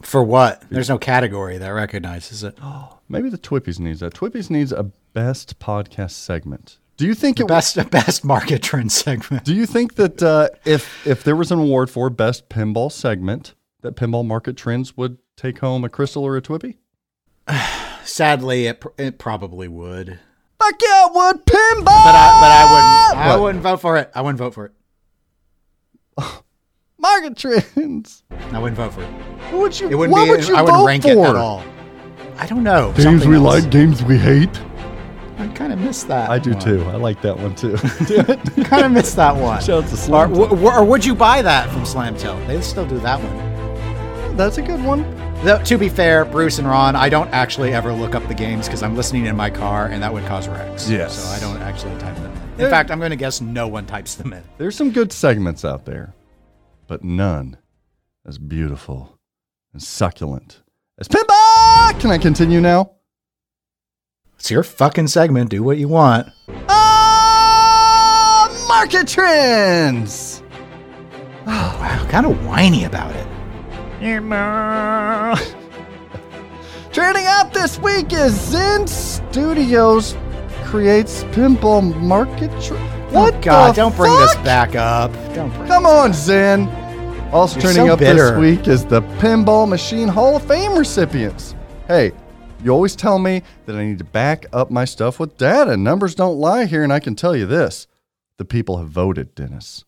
For what? There's no category that recognizes it. Maybe the Twippies needs that. Twippies needs a best podcast segment. Do you think it Best a best market trend segment. Do you think that uh, if if there was an award for best pinball segment, that pinball market trends would take home a crystal or a Twippy? Sadly, it, pr- it probably would. Fuck yeah, it would pinball. But I but I wouldn't I What? wouldn't vote for it. I wouldn't vote for it. market trends. I wouldn't vote for it. What would you? It wouldn't what be would you I wouldn't vote rank for? it at all. I don't know. Games Something we else. like, games we hate. I kind of miss that. I do one. too. I like that one too. Damn kind of miss that one. Shout out to Or, Slam. w- w- or would you buy that from Slam Tilt? They still do that one. That's a good one. Though, to be fair, Bruce and Ron, I don't actually ever look up the games because I'm listening in my car and that would cause wrecks. Yes. So I don't actually type them in. Fact, I'm going to guess no one types them in. There's some good segments out there, but none as beautiful and succulent as pinball. Can I continue now? It's your fucking segment. Do what you want. Ah, market trends. Oh, wow, kind of whiny about it. Trending up this week is Zen Studios creates pinball market. Tr- oh, what oh, God, don't bring this back up. Don't bring Come on, Zen. Also You're trending so up bitter. this week is the Pinball Machine Hall of Fame recipients. Hey, you always tell me that I need to back up my stuff with data. Numbers don't lie here, and I can tell you this the people have voted, Dennis.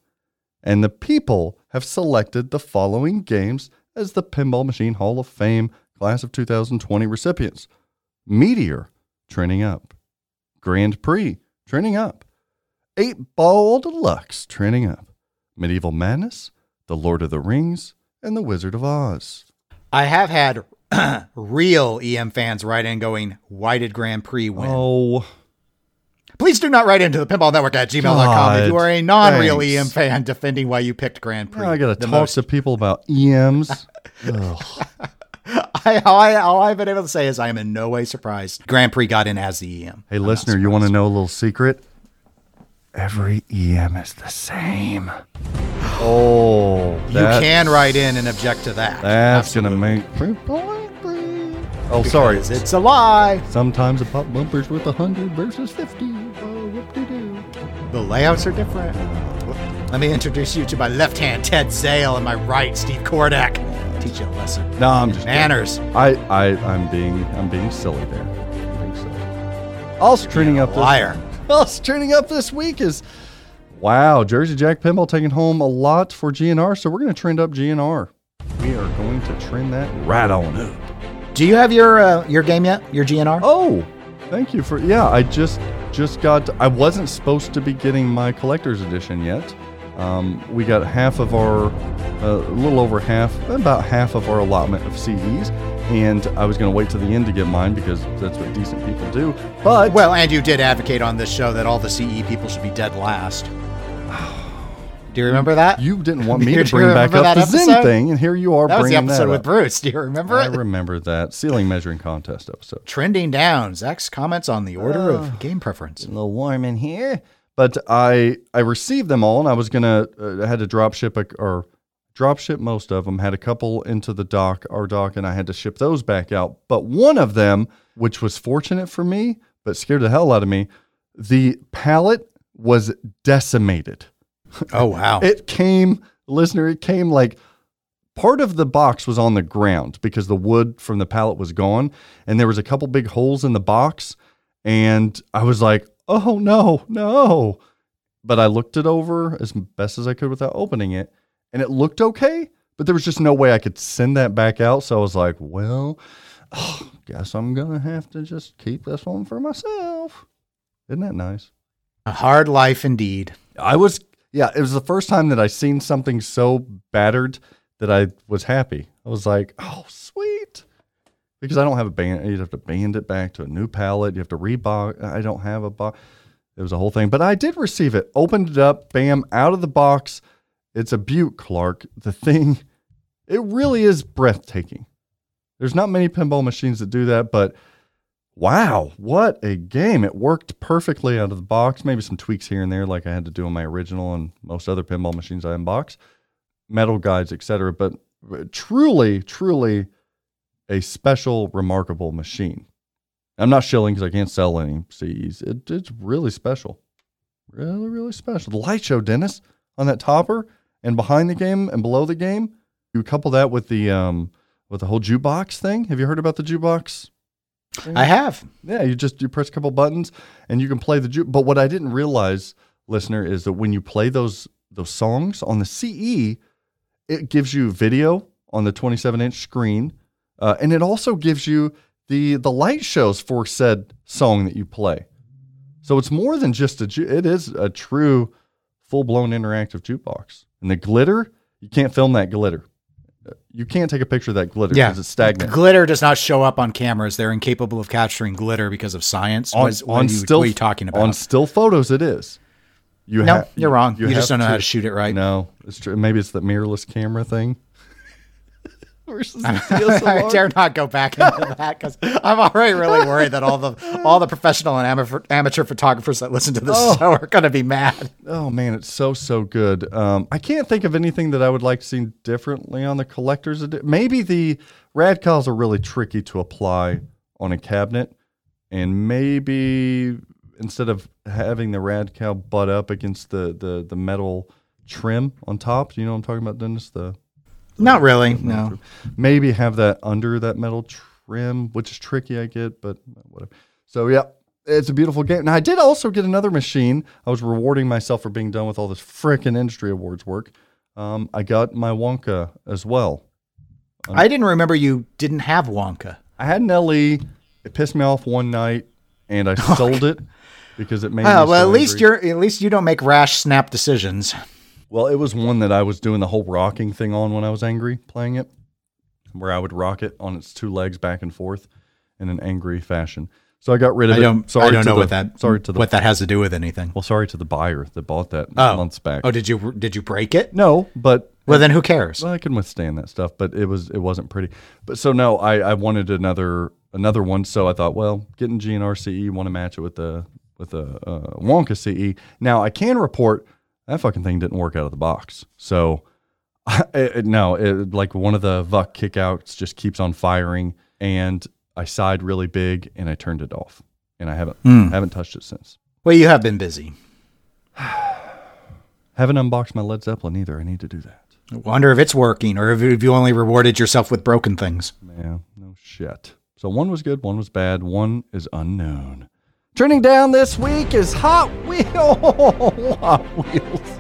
And the people have selected the following games as the Pinball Machine Hall of Fame Class of 2020 recipients Meteor, trending up. Grand Prix, trending up. 8 Ball Deluxe, trending up. Medieval Madness, The Lord of the Rings, and The Wizard of Oz. I have had real EM fans write in going, Why did Grand Prix win? Oh, Please do not write into the pinball network at gmail.com if you are a non real. EM fan defending why you picked Grand Prix. now I got to talk most- to people about EMs. I, all, I, all I've been able to say is I am in no way surprised Grand Prix got in as the EM. Hey, listener, you want to know a little secret? Every EM is the same. Oh, You can write in and object to that. That's gonna make people angry. Oh, sorry. It's a lie. Sometimes a pop bumpers worth a hundred versus fifty. Oh, whoop-de-doo. The layouts are different. Let me introduce you to my left hand, Ted Zale, and my right, Steve Kordak. Teach you a lesson. No, I'm just kidding. Manners. I, I, I'm being, I'm being silly there. I'm being silly. Also trending up this, Liar. also trending up this week is, wow, Jersey Jack Pinball taking home a lot for GNR. So we're going to trend up GNR. We are going to trend that right on up. Do you have your uh, your game yet? Your GNR? Oh, thank you for yeah. I just just got. I wasn't supposed to be getting my collector's edition yet. Um, we got half of our, uh, a little over half, about half of our allotment of CEs, and I was going to wait to the end to get mine because that's what decent people do. But Well, and you did advocate on this show that all the CE people should be dead last. Do you remember that? you didn't want me to you bring back remember up the that Zen thing, and here you are that was the episode with. Bruce. Do you remember I it? remember that ceiling measuring contest episode. Trending down. Zach's comments on the order of game preference. a little warm in here. But I I received them all, and I was gonna uh, I had to drop ship a, or drop ship most of them. Had a couple into the dock, our dock, and I had to ship those back out. But one of them, which was fortunate for me, but scared the hell out of me, the pallet was decimated. Oh wow. It came, listener, it came like part of the box was on the ground because the wood from the pallet was gone. And there was a couple big holes in the box. And I was like, oh no, no. But I looked it over as best as I could without opening it. And it looked okay. But there was just no way I could send that back out. So I was like, well, oh, guess I'm going to have to just keep this one for myself. Isn't that nice? A hard life indeed. I was yeah, it was the first time that I seen something so battered that I was happy. I was like, "Oh, sweet." Because I don't have a band, you'd have to band it back to a new pallet. You have to rebox. I don't have a box. It was a whole thing, but I did receive it. Opened it up, bam, out of the box. It's a beaut, Clark. The thing, it really is breathtaking. There's not many pinball machines that do that, but wow, what a game. It worked perfectly out of the box. Maybe some tweaks here and there, like I had to do on my original and most other pinball machines I unbox, metal guides, etc. But uh, truly, truly a special, remarkable machine. I'm not shilling because I can't sell any CEs. It, it's really special. Really, really special. The light show, Dennis, on that topper and behind the game and below the game. You couple that with the um with the whole jukebox thing. Have you heard about the jukebox? I have. Yeah, you just you press a couple buttons and you can play the juke. But what I didn't realize, listener, is that when you play those those songs on the CE, it gives you video on the 27 inch screen, uh, and it also gives you the the light shows for said song that you play. So it's more than just a ju- it is a true full blown interactive jukebox. And the glitter, you can't film that glitter. You can't take a picture of that glitter Yeah, because it's stagnant. Glitter does not show up on cameras. They're incapable of capturing glitter because of science. on, what, on are you, still what you talking about? on still photos it is you no, ha- you're wrong. You, just don't know how to shoot it right. no it's true maybe it's the mirrorless camera thing versus I dare not go back into that because I'm already really worried that all the all the professional and amateur, amateur photographers that listen to this show are going to be mad. oh man it's so so good. Um, i can't think of anything that i would like to see differently on the collector's edi- maybe the radcals are really tricky to apply on a cabinet and maybe instead of having the radcal butt up against the the, the metal trim on top you know what i'm talking about dennis? The Not really. No. maybe have that under that metal trim, which is tricky, I get, but whatever. So yeah, it's a beautiful game. Now I did also get another machine. I was rewarding myself for being done with all this frickin' industry awards work. Um, I got my Wonka as well. I didn't remember you didn't have Wonka. I had an LE. It pissed me off one night, and I sold it because it made me. Oh, well, so at least angry. you're at least you don't make rash snap decisions. Well, it was one that I was doing the whole rocking thing on when I was angry playing it, where I would rock it on its two legs back and forth in an angry fashion. So I got rid of I it. don't. Sorry I don't know the- what that. Sorry to the. what that has to do with anything. Well, sorry to the buyer that bought that Oh. months back. Oh, did you did you break it? no, but Well, then who cares? well, I can withstand that stuff. But it was it wasn't pretty. But so no, I I wanted another another one. So I thought, well, getting GNR CE, want to match it with the with the uh, Wonka CE. Now I can report that fucking thing didn't work out of the box. So it, no, it, like one of the VUK kickouts just keeps on firing, and I sighed really big and I turned it off, and I haven't hmm. haven't touched it since. Well, you have been busy. Haven't unboxed my Led Zeppelin either. I need to do that. I wonder if it's working or if you only rewarded yourself with broken things. Yeah, no shit. So one was good, one was bad, one is unknown. Trending down this week is Hot Wheels. Hot Wheels.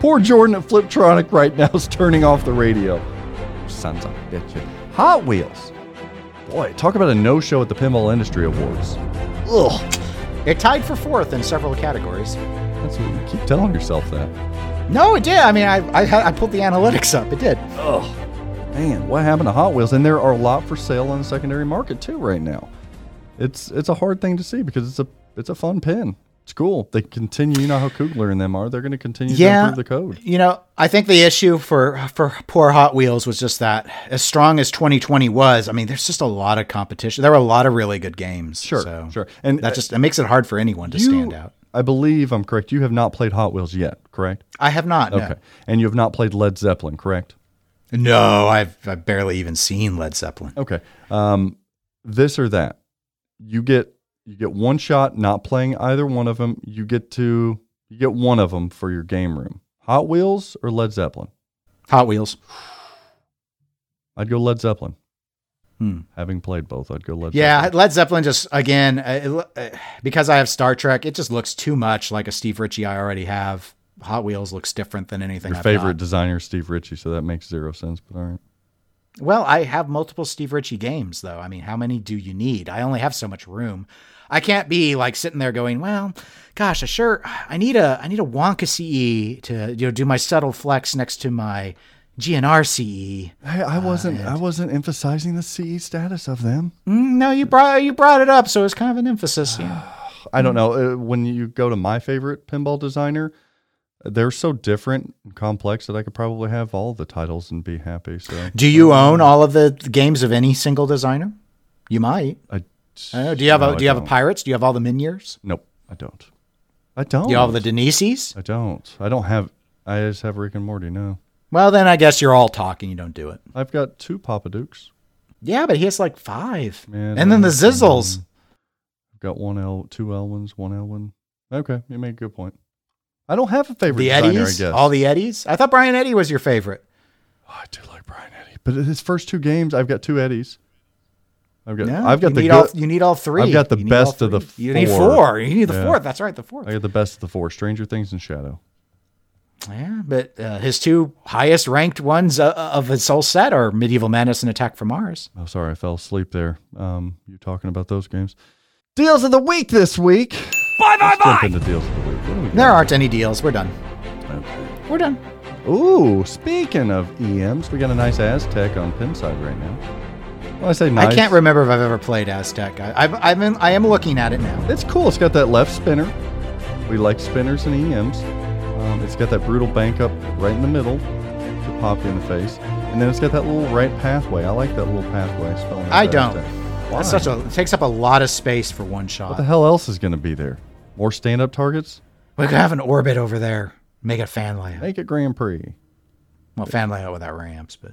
Poor Jordan at Fliptronic right now is turning off the radio. Sons of a bitch. Hot Wheels. Boy, talk about a no-show at the Pinball Industry Awards. Ugh. It tied for fourth in several categories. That's what you keep telling yourself that. No, it did. I mean, I I, I pulled the analytics up. It did. Ugh. Man, what happened to Hot Wheels? And there are a lot for sale on the secondary market too right now. It's it's a hard thing to see because it's a it's a fun pin. It's cool. They continue. You know how Kugler and them are. They're going to continue to improve the code. You know, I think the issue for for poor Hot Wheels was just that as strong as 2020 was, I mean, there's just a lot of competition. There were a lot of really good games. Sure, so sure. And that uh, just it makes it hard for anyone to You- stand out. I believe I'm correct. You have not played Hot Wheels yet, correct? I have not. no. Okay. And you have not played Led Zeppelin, correct? No, I've I've barely even seen Led Zeppelin. Okay. Um, this or that. You get you get one shot not playing either one of them. You get to you get one of them for your game room. Hot Wheels or Led Zeppelin? Hot Wheels. I'd go Led Zeppelin. Hmm. Having played both, I'd go Led Yeah, Zeppelin. Led Zeppelin just again uh, uh, because I have Star Trek, it just looks too much like a Steve Ritchie I already have. Hot Wheels looks different than anything. Your I've favorite designer, Steve Ritchie, so that makes zero sense. But all right. Well, I have multiple Steve Ritchie games though. I mean, how many do you need? I only have so much room. I can't be like sitting there going, "Well, gosh, I sure I need a I need a Wonka CE to you know do my subtle flex next to my GNR CE." Hey, I wasn't. I wasn't emphasizing the CE status of them. Mm, no, you brought you brought it up, so it's kind of an emphasis. Yeah. I don't know. Uh, when you go to my favorite pinball designer, they're so different and complex that I could probably have all the titles and be happy. So Do you own all of the games of any single designer? You might. I, I. Do you have no, a I Do you have a don't. Pirates? Do you have all the Miniers? Nope, I don't. I don't. Do you have the Denises? I don't. I don't have. I just have Rick and Morty. No, Well, then I guess you're all talking. You don't do it. I've got two Papa Dukes. Yeah, but he has like five. Man, and then the Zizzles. I've got one L, two L ones, one L one. Okay, you make a good point. I don't have a favorite The designer. Eddies? All the Eddies? I thought Brian Eddy was your favorite. Oh, I do like Brian Eddy, but his first two games, I've got two Eddies. I've got. No, I've got you the need good, all, you need all three. I've got the You best of the three. You need four. four. You need the Yeah. fourth. That's right, the fourth. I got the best of the four: Stranger Things and Shadow. Yeah, but uh, his two highest ranked ones uh, of his whole set are Medieval Madness and Attack from Mars. Oh, sorry, I fell asleep there. Um, you talking about those games? Deals of the week this week. Bye bye Let's Jump into deals of the week. What do we got? There aren't any deals. We're done. Okay. We're done. Ooh, speaking of EMs, we got a nice Aztec on Pinside right now. When I say nice, I can't remember if I've ever played Aztec. I, I've, I've been, I am looking at it now. It's cool. It's got that left spinner. We like spinners and EMs. Um, it's got that brutal bank up right in the middle to pop you in the face, and then it's got that little right pathway. I like that little pathway. Spelling I don't. Aztec. That's such a it takes up a lot of space for one shot. What the hell else is going to be there? More stand-up targets? We could have an orbit over there. Make it fan layout. Make it Grand Prix. Well, fan layout without ramps, but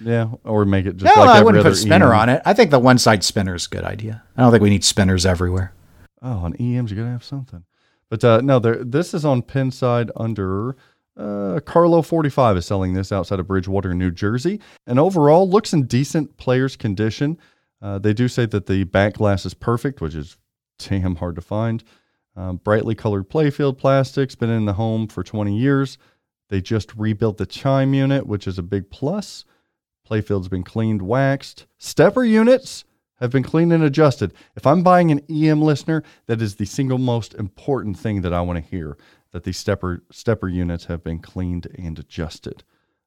Yeah, or make it just no, like I wouldn't put a spinner EM. on it. I think the one side spinner is a good idea. I don't think we need spinners everywhere. Oh, on EMs, you gotta have something. But uh, no, there. This is on Pinside under uh, Carlo Forty Five is selling this outside of Bridgewater, New Jersey, and overall looks in decent player's condition. Uh, they do say that the back glass is perfect, which is damn hard to find. Um, brightly colored playfield plastics, been in the home for 20 years. They just rebuilt the chime unit, which is a big plus. Playfield's been cleaned, waxed. Stepper units have been cleaned and adjusted. If I'm buying an EM listener, that is the single most important thing that I want to hear that the stepper stepper units have been cleaned and adjusted.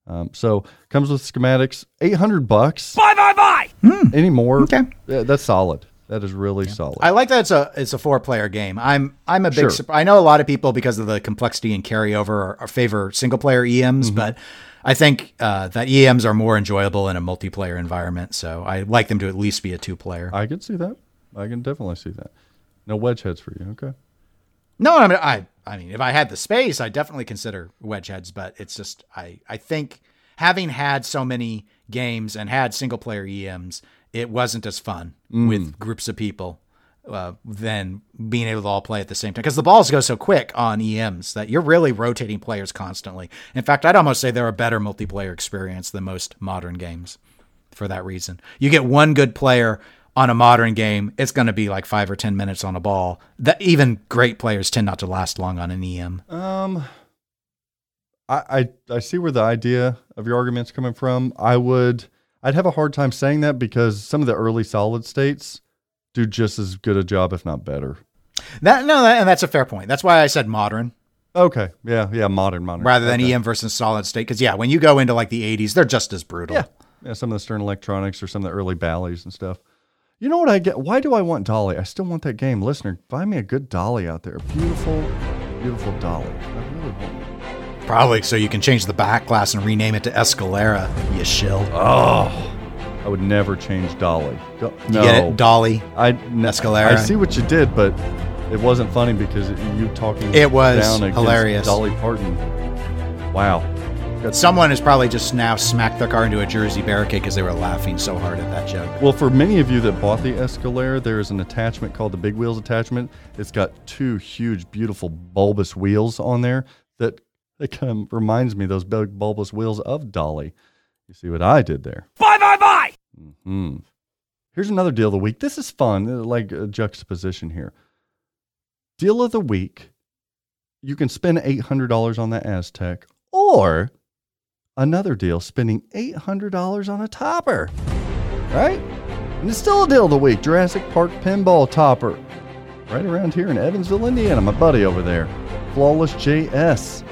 Um, so comes with schematics, 800 bucks. Bye bye bye. Any more? Okay. Yeah, that's solid. That is really solid. I like that it's a it's a four player game. I'm I'm a big Sure. I know a lot of people because of the complexity and carryover are, are favor single player EMs, Mm-hmm. but I think uh, that EMs are more enjoyable in a multiplayer environment. So I like them to at least be a two player. I can see that. I can definitely see that. No wedge heads for you. Okay. No, I mean I I mean if I had the space, I definitely consider wedge heads, but it's just I I think having had so many games and had single player EMs, it wasn't as fun with groups of people uh, than being able to all play at the same time because the balls go so quick on EMs that you're really rotating players constantly. In fact, I'd almost say they're a better multiplayer experience than most modern games for that reason. You get one good player on a modern game, it's going to be like five or 10 minutes on a ball. That even great players tend not to last long on an EM. Um, I, I I see where the idea of your argument's coming from. I would I'd have a hard time saying that because some of the early solid states do just as good a job, if not better. That no, that, and that's a fair point. That's why I said modern Okay, yeah, yeah, modern, modern, rather than okay. EM versus solid state. Because yeah, when you go into like the 80s, they're just as brutal. Yeah, yeah, some of the Stern Electronics or some of the early Bally's and stuff. You know what I get? Why do I want Dolly? I still want that game. Listener, find me a good Dolly out there. A beautiful, beautiful Dolly. I really want. Probably so you can change the back glass and rename it to Escalera. You shill. Oh, I would never change Dolly. Do- You no. get it, Dolly. I Escalera. I see what you did, but it wasn't funny because you talking. It was down hilarious. Dolly Parton. Wow. Got- Someone has probably just now smacked their car into a Jersey barricade because they were laughing so hard at that joke. Well, for many of you that bought the Escalera, there is an attachment called the Big Wheels attachment. It's got two huge, beautiful, bulbous wheels on there that that kind of reminds me of those big bulbous wheels of Dolly. You see what I did there? Bye bye bye. Hmm. Here's another deal of the week. This is fun, uh, like a juxtaposition here. Deal of the week. You can spend eight hundred dollars on the Aztec, or another deal, spending eight hundred dollars on a topper right? And it's still a deal of the week. Jurassic Park pinball topper. Right around here in Evansville, Indiana. My buddy over there. Flawless JS.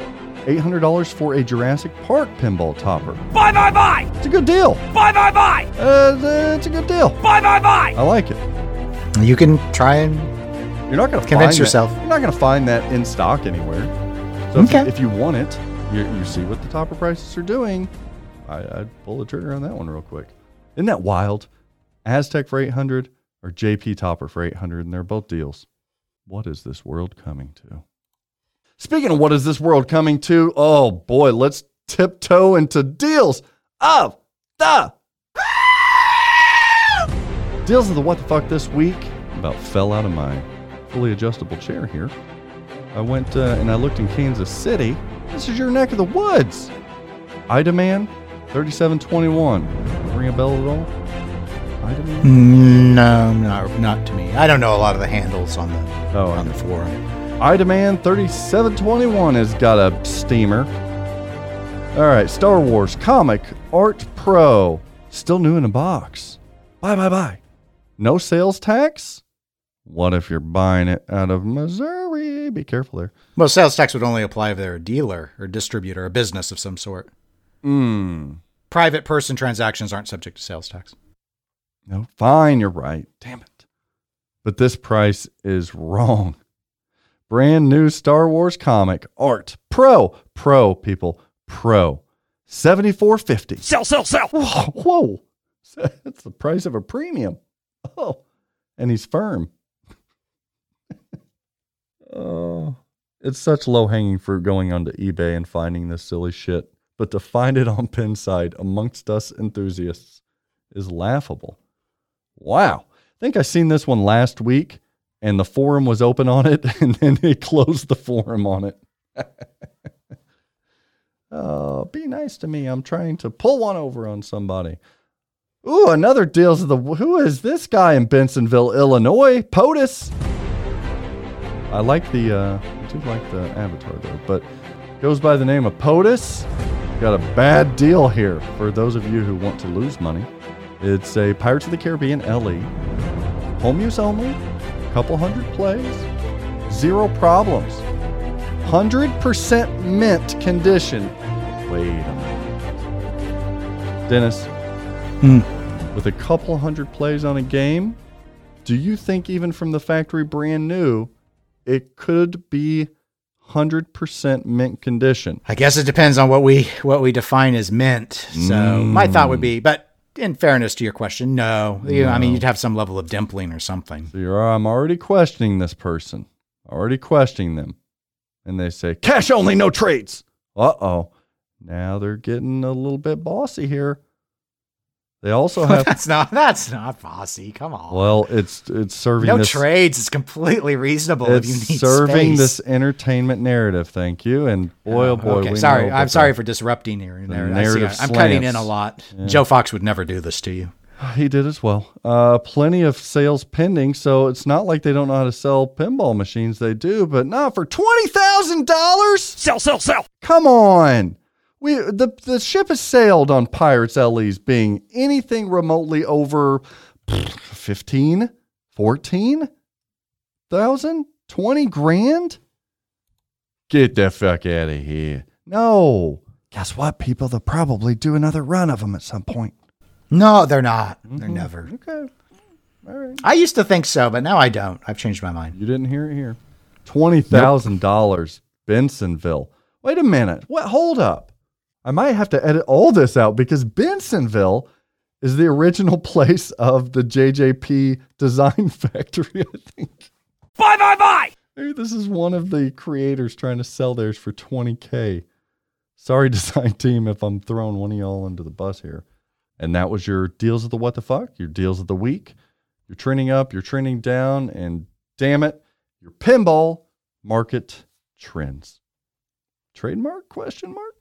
$800 for a Jurassic Park pinball topper. Bye, bye, bye! It's a good deal. Bye, bye, bye! Uh, it's a good deal. Bye, bye, bye! I like it. You can try and You're not going to Convince find yourself. That, you're not going to find that in stock anywhere. So if, you, Okay. if you want it, you, you see what the topper prices are doing. I, I'd pull the trigger on that one real quick. Isn't that wild? Aztec for 800 or JP Topper for 800, and they're both deals. What is this world coming to? Speaking of what is this world coming to? Oh boy, let's tiptoe into deals of the deals of the what the fuck this week. About fell out of my fully adjustable chair here. I went uh, and I looked in Kansas City. This is your neck of the woods. Idaman, 3721. Ring a bell at all? Idaman? No, not not to me. I don't know a lot of the handles on the Oh, on the forum. Idaman 3721 has got a steamer. All right, Star Wars Comic Art Pro. Still new in a box. Bye, bye, bye. No sales tax? What if you're buying it out of Missouri? Be careful there. Well, sales tax would only apply if they're a dealer or distributor, a business of some sort. Hmm. Private person transactions aren't subject to sales tax. No, fine, you're right. Damn it. But this price is wrong. Brand new Star Wars comic art. Pro. Pro, people. Pro. 7450. Sell, sell, sell. Whoa. whoa. That's the price of a premium. Oh. And he's firm. oh. It's such low hanging fruit going onto eBay and finding this silly shit. But to find it on Pinside amongst us enthusiasts is laughable. Wow. I think I seen this one last week and the forum was open on it and then they closed the forum on it. oh, be nice to me. I'm trying to pull one over on somebody. Ooh, another deals of the who is this guy in Bensenville, Illinois? POTUS. I like the uh I do like the avatar though, but goes by the name of POTUS. Got a bad deal here for those of you who want to lose money. It's a Pirates of the Caribbean LE. Home use only. Couple hundred plays. Zero problems. 100% mint condition. Wait a minute. Dennis, hmm. with a couple hundred plays on a game, do you think even from the factory brand new, it could be 100% mint condition? I guess it depends on what we what we define as mint. So my thought would be, but in fairness to your question, no. You- I mean, you'd have some level of dimpling or something. So you're, I'm already questioning this person, already questioning them. And they say, cash only, no trades. Uh oh. Now they're getting a little bit bossy here. They also have, that's not that's not bossy. Come on. well, it's it's serving no this, trades. It's completely reasonable if you it's need serving space. this entertainment narrative. Thank you. And boy, oh boy, okay, we sorry. know I'm sorry for disrupting your narrative. I see. narrative I'm cutting in a lot. Yeah. Joe Fox would never do this to you. He did as well. Uh, plenty of sales pending, so it's not like they don't know how to sell pinball machines. They do, but not for twenty thousand dollars. Sell, sell, sell. Come on, we the the ship has sailed on Pirates LEs being anything remotely over pfft, 15, 14 thousand, 20 grand. Get the fuck out of here. No. Guess what, people? They'll probably do another run of them at some point. No, they're not. They're Mm-hmm. never. Okay. All right. I used to think so, but now I don't. I've changed my mind. You didn't hear it here. Twenty thousand dollars, Bensenville. Wait a minute. What? Hold up. I might have to edit all this out because Bensenville is the original place of the JJP Design Factory. I think. Bye bye bye. Maybe this is one of the creators trying to sell theirs for twenty k. Sorry, design team, if I'm throwing one of y'all under the bus here. And that was your deals of the what the fuck, your deals of the week. You're trending up, you're trending down, and damn it, your pinball market trends. Trademark? Question mark?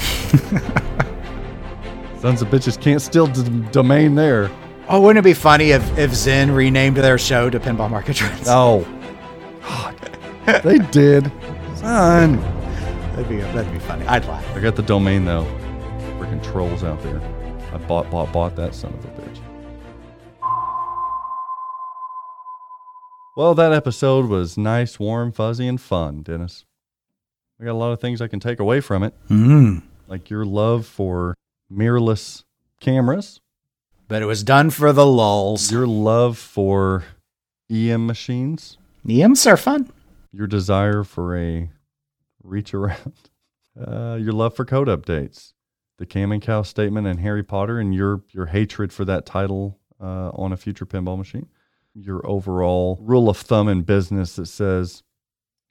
Sons of bitches can't steal the domain there. Oh, wouldn't it be funny if, if Zen renamed their show to Pinball Market Trends? Oh, God. they did. Son. That'd be that'd be funny. I'd laugh. I got the domain though. Freaking trolls out there. I bought, bought, bought that son of a bitch. Well, that episode was nice, warm, fuzzy, and fun, Dennis. I got a lot of things I can take away from it, Mm. Like your love for mirrorless cameras, But it was done for the lulls. your love for EM machines, EMs are fun. your desire for a reach around. Uh, your love for code updates, the Kaminkow statement, and Harry Potter, and your your hatred for that title uh, on a future pinball machine. Your overall rule of thumb in business that says,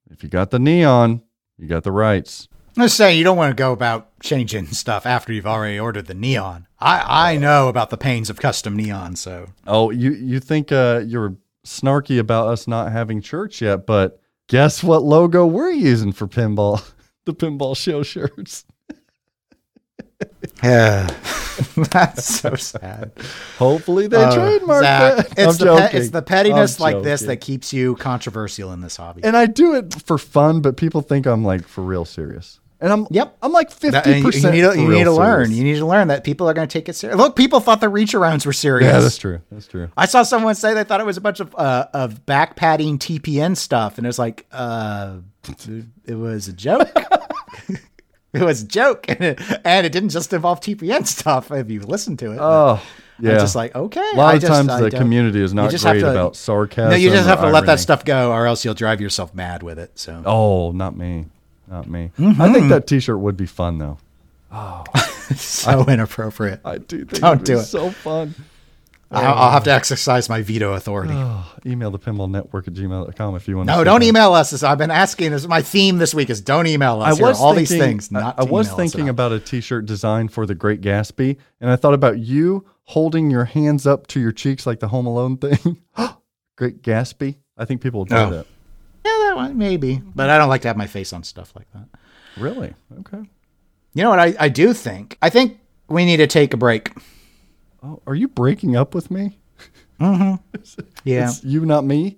if you got the neon, you got the rights. I'm just saying you don't want to go about changing stuff after you've already ordered the neon. I, I know about the pains of custom neon, so Oh, you you think uh, you're snarky about us not having church yet, but guess what logo we're using for pinball? the pinball show shirts. yeah, that's so sad. Hopefully they Uh, trademark Zach, that. It's the pe- joking. it's the pettiness I'm like this that keeps you controversial in this hobby. and I do it for fun, but people think I'm like for real serious. And I'm Yep. I'm like fifty and you, you percent. need to, you need to learn. You need to learn that people are going to take it serious. Look, people thought the reach arounds were serious. Yeah, that's true. That's true. I saw someone say they thought it was a bunch of uh, of back padding TPN stuff, and it was like, uh, it was a joke. it was a joke, and it, and it didn't just involve TPN stuff. If you listen to it, Oh, yeah. I'm just like, okay. a lot I of just- times I the don't- community is not great to- about sarcasm. No, you just have to let that stuff go, or else you'll drive yourself mad with it. So Oh, not me. Not me. Mm-hmm. I think that T-shirt would be fun though. Oh, so inappropriate. I do think Don't do it. so fun. I'll, I'll have to exercise my veto authority. Email the pinball network at gmail.com if you want to. No, don't that. email us. This I've been asking. This is my theme this week is don't email us. I was all thinking, these things. I- I, was thinking about. about a T-shirt design for the Great Gatsby, and I thought about you holding your hands up to your cheeks like the Home Alone thing. Great Gatsby. I think people would do Oh. that. One maybe, but I don't like to have my face on stuff like that. Really? Okay. You know what I, I do think? I think we need to take a break. Oh, are you breaking up with me? Mm-hmm. Yeah. It's you, not me.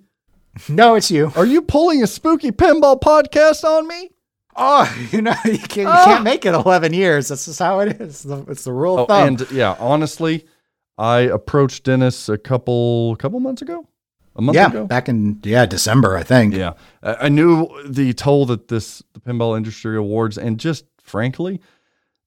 No, it's you. Are you pulling a spooky pinball podcast on me? Oh, you know, you, can, Ah. can't make it 11 years. This is how it is. It's the, it's the rule Oh, of thumb. and yeah, honestly, I approached Dennis a couple couple months ago, a month yeah, ago. back in yeah December, I think. Yeah, I knew the toll that this the Pinball Industry Awards and just frankly,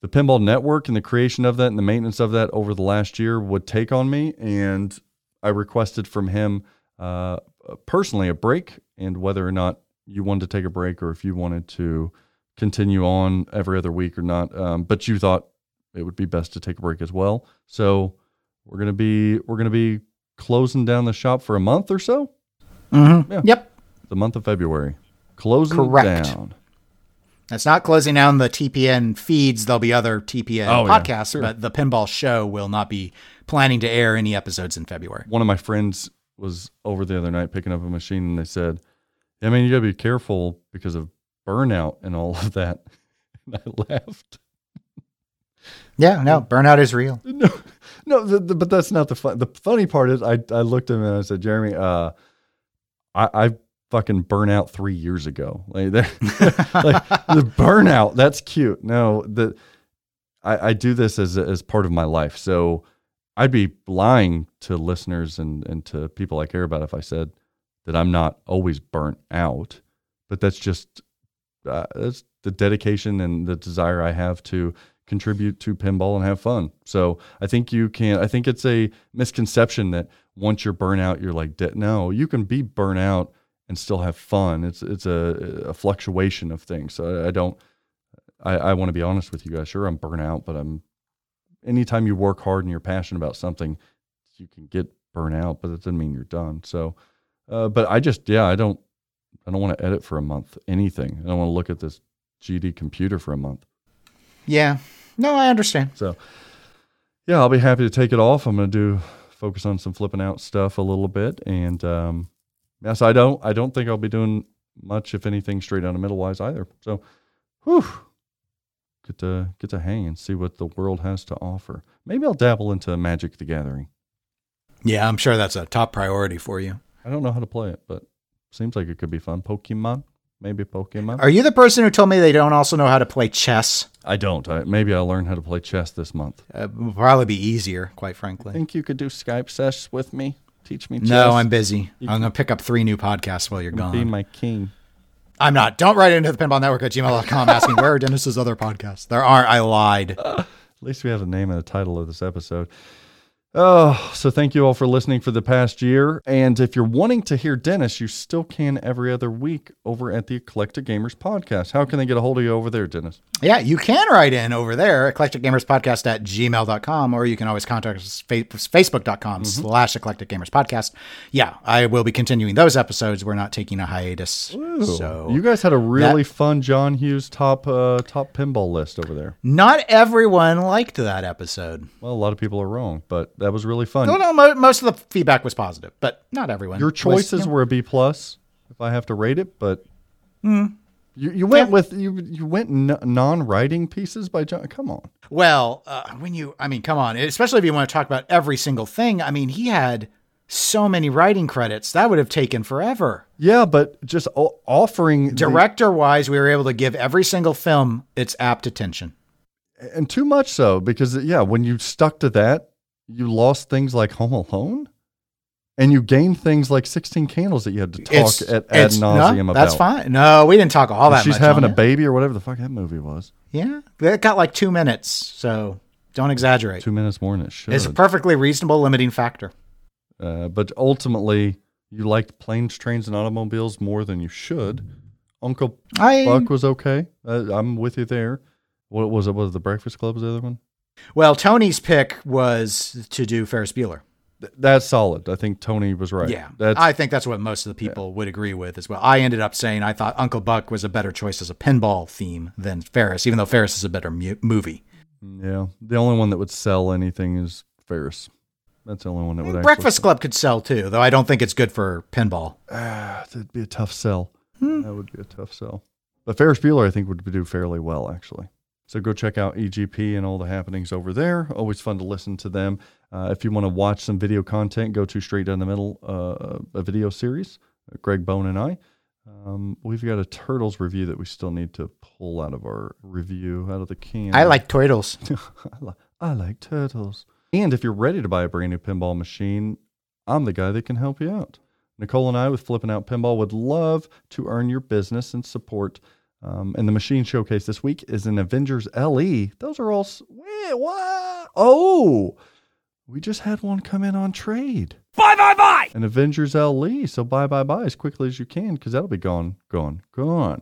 the Pinball Network and the creation of that and the maintenance of that over the last year would take on me, and I requested from him uh, personally a break and whether or not you wanted to take a break or if you wanted to continue on every other week or not. Um, but you thought it would be best to take a break as well, so we're gonna be we're gonna be closing down the shop for a month or so Mhm. Yeah. Yep. the month of February. Closing Correct. down. That's not closing down the TPN feeds. There'll be other TPN Oh, yeah, podcasts, sure. but the pinball show will not be planning to air any episodes in February. One of my friends was over the other night picking up a machine and they said, I mean, you gotta be careful because of burnout and all of that. And I laughed. Yeah, no, burnout is real. No, no, the, the, but that's not the fun. The funny part is, I, I looked at him and I said, Jeremy, uh, I, I fucking burn out three years ago. Like, like the burnout, that's cute. No, the I, I do this as as part of my life. So I'd be lying to listeners and and to people I care about if I said that I'm not always burnt out. But that's just uh, that's the dedication and the desire I have to contribute to pinball and have fun. So I think you can. I think it's a misconception that once you're burnout, you're like, de- no, you can be burnout and still have fun. It's it's a, a fluctuation of things. So I, I don't. I, I want to be honest with you guys. Sure, I'm burnout, but I'm. Anytime you work hard and you're passionate about something, you can get burnout, but that doesn't mean you're done. So, uh, but I just yeah, I don't. I don't want to edit for a month. Anything. I don't want to look at this GD computer for a month. Yeah, no, I understand. So, yeah, I'll be happy to take it off. I'm going to do focus on some flipping out stuff a little bit, and um, yeah, so I don't, I don't think I'll be doing much, if anything, straight down the middle wise either. So, whew, get to get to hang and see what the world has to offer. Maybe I'll dabble into Magic: The Gathering. Yeah, I'm sure that's a top priority for you. I don't know how to play it, but seems like it could be fun. Pokemon, maybe Pokemon. Are you the person who told me they don't also know how to play chess? I don't. I, maybe I'll learn how to play chess this month. Uh, will probably be easier, quite frankly. I think you could do Skype sesh with me. Teach me. No. I'm busy. You I'm going to pick up three new podcasts while you're gone. Be my king. I'm not. Don't write into the pinball network at gmail.com asking where are Dennis's other podcasts. There aren't. I lied. At least we have a name and a title of this episode. Oh, so thank you all for listening for the past year. And if you're wanting to hear Dennis, you still can every other week over at the Eclectic Gamers Podcast. How can they get a hold of you over there, Dennis? Yeah, you can write in over there, eclecticgamerspodcast at gmail.com, or you can always contact us fa- facebook.com Mm-hmm. slash eclectic gamers podcast. Yeah, I will be continuing those episodes. We're not taking a hiatus. So You guys had a really fun John Hughes top uh, top pinball list over there. not everyone liked that episode. Well, a lot of people are wrong, but that was really fun. No, no, mo- most of the feedback was positive, but not everyone. Your was- choices yeah. were a B plus, if I have to rate it. But you, you went Yeah. with you you went n- non-writing pieces by John. Come on, Well, uh, when you, I mean, come on, especially if you want to talk about every single thing. I mean, he had so many writing credits that would have taken forever. yeah, but just o- offering Director wise, we were able to give every single film its apt attention. and too much so because yeah, when you stuck to that, you lost things like Home Alone, and you gained things like Sixteen Candles that you had to talk at ad nauseum no, about. That's fine. No, we didn't talk all that She's having a it. baby or whatever the fuck that movie was. Yeah, that got like two minutes, so don't exaggerate. Two minutes more than it should. It's a perfectly reasonable limiting factor. Uh, but ultimately, you liked planes, trains, and automobiles more than you should. Uncle I Buck was okay. Uh, I'm with you there. What was it? Was it the Breakfast Club was the other one? Well, Tony's pick was to do Ferris Bueller. Th- that's solid. I think Tony was right. Yeah, that's I think that's what most of the people would agree with as well. I ended up saying I thought Uncle Buck was a better choice as a pinball theme than Ferris, even though Ferris is a better mu- movie. yeah. The only one that would sell anything is Ferris. That's the only one that would. Actually Breakfast Club could sell too, though I don't think it's good for pinball. Actually, that'd be a tough sell. Hmm. That would be a tough sell. But Ferris Bueller, I think, would do fairly well actually. So go check out EGP and all the happenings over there. Always fun to listen to them. Uh, if you want to watch some video content, go to Straight Down the Middle, uh, a video series. uh, Greg Bone and I. Um, we've got a Turtles review that we still need to pull out of our review out of the can. I like turtles. I, li- I like turtles. And if you're ready to buy a brand new pinball machine, I'm the guy that can help you out. Nicole and I, with Flipping Out Pinball, would love to earn your business and support. Um, and the machine showcase this week is an Avengers LE. Those are all. s- Wait, what? Oh, we just had one come in on trade. Bye bye bye! An Avengers LE. So bye, bye, buy as quickly as you can because that'll be gone, gone, gone.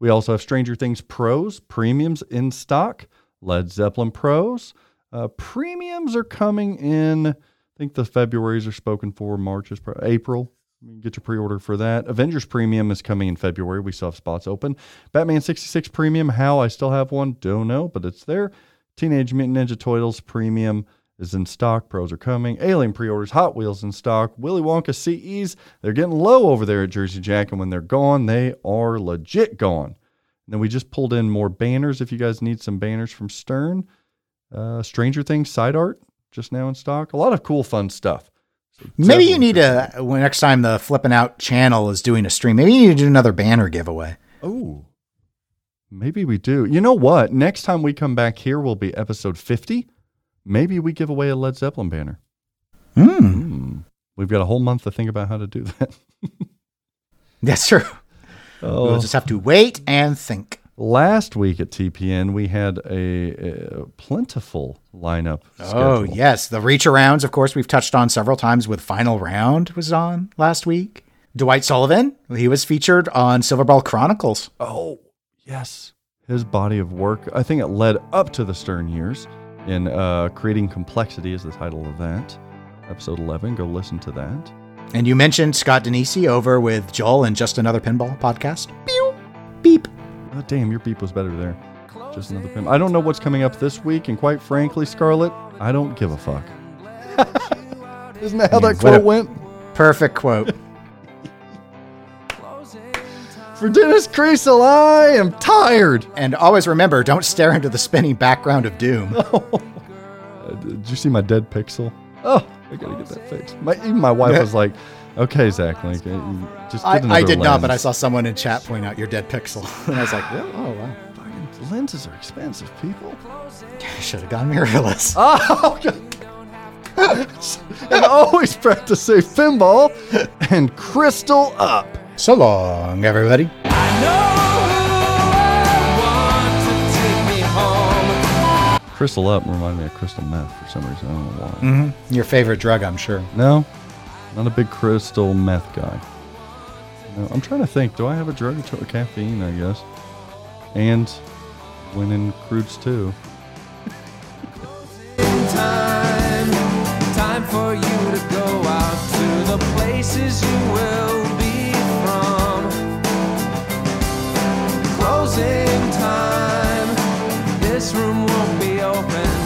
We also have Stranger Things Pros, premiums in stock, Led Zeppelin Pros. Uh, premiums are coming in. I think the Februarys are spoken for. March is pro- April. Get your pre-order for that. Avengers Premium is coming in February. We still have spots open. Batman 66 Premium. How I still have one, don't know, but it's there. Teenage Mutant Ninja Turtles Premium is in stock. Pros are coming. Alien pre-orders. Hot Wheels in stock. Willy Wonka CEs. They're getting low over there at Jersey Jack, and when they're gone, they are legit gone. And then we just pulled in more banners. If you guys need some banners from Stern, uh, Stranger Things side art just now in stock. A lot of cool, fun stuff. So Maybe you need to, when next time the Flipping Out channel is doing a stream, maybe you need to do another banner giveaway. Oh, maybe we do. You know what? Next time we come back here will be episode 50. Maybe we give away a Led Zeppelin banner. Hmm. Hmm. We've got a whole month to think about how to do that. That's true. Oh. We'll just have to wait and think. Last week at TPN, we had a, a plentiful lineup. Oh, schedule. yes. The reach arounds, of course, we've touched on several times with Final Round was on last week. Dwight Sullivan, he was featured on Silverball Chronicles. Oh, yes. His body of work, I think it led up to the Stern years in uh, Creating Complexity, is the title of that. Episode 11. Go listen to that. And you mentioned Scott Danesi over with Joel and Just Another Pinball podcast. Pew, beep. Oh, damn, your beep was better there. Just another pimp. I don't know what's coming up this week, and quite frankly, Scarlett, I don't give a fuck. Isn't that how Yeah, that quote went? Perfect quote. For Dennis Kriesel, I am tired. and always remember, don't stare into the spinning background of doom. Uh, did you see my dead pixel? Oh, I gotta get that fixed. My, even my wife was like, "Okay, Zach, like, uh, just I, I did not, but I saw someone in chat point out your dead pixel. and I was like, oh, oh wow. Fucking lenses are expensive, people. Should have gone mirrorless. Oh, and always practice safe pinball and crystal up. So long, everybody. Crystal Up reminded me of crystal meth for some reason. I don't know why. Mm-hmm. Your favorite drug, I'm sure. No, not a big crystal meth guy. No, I'm trying to think. Do I have a drug choice? Caffeine, I guess. And winning crudes too. time, time for you to go out to the places you will be from. Closing time, this room won't be open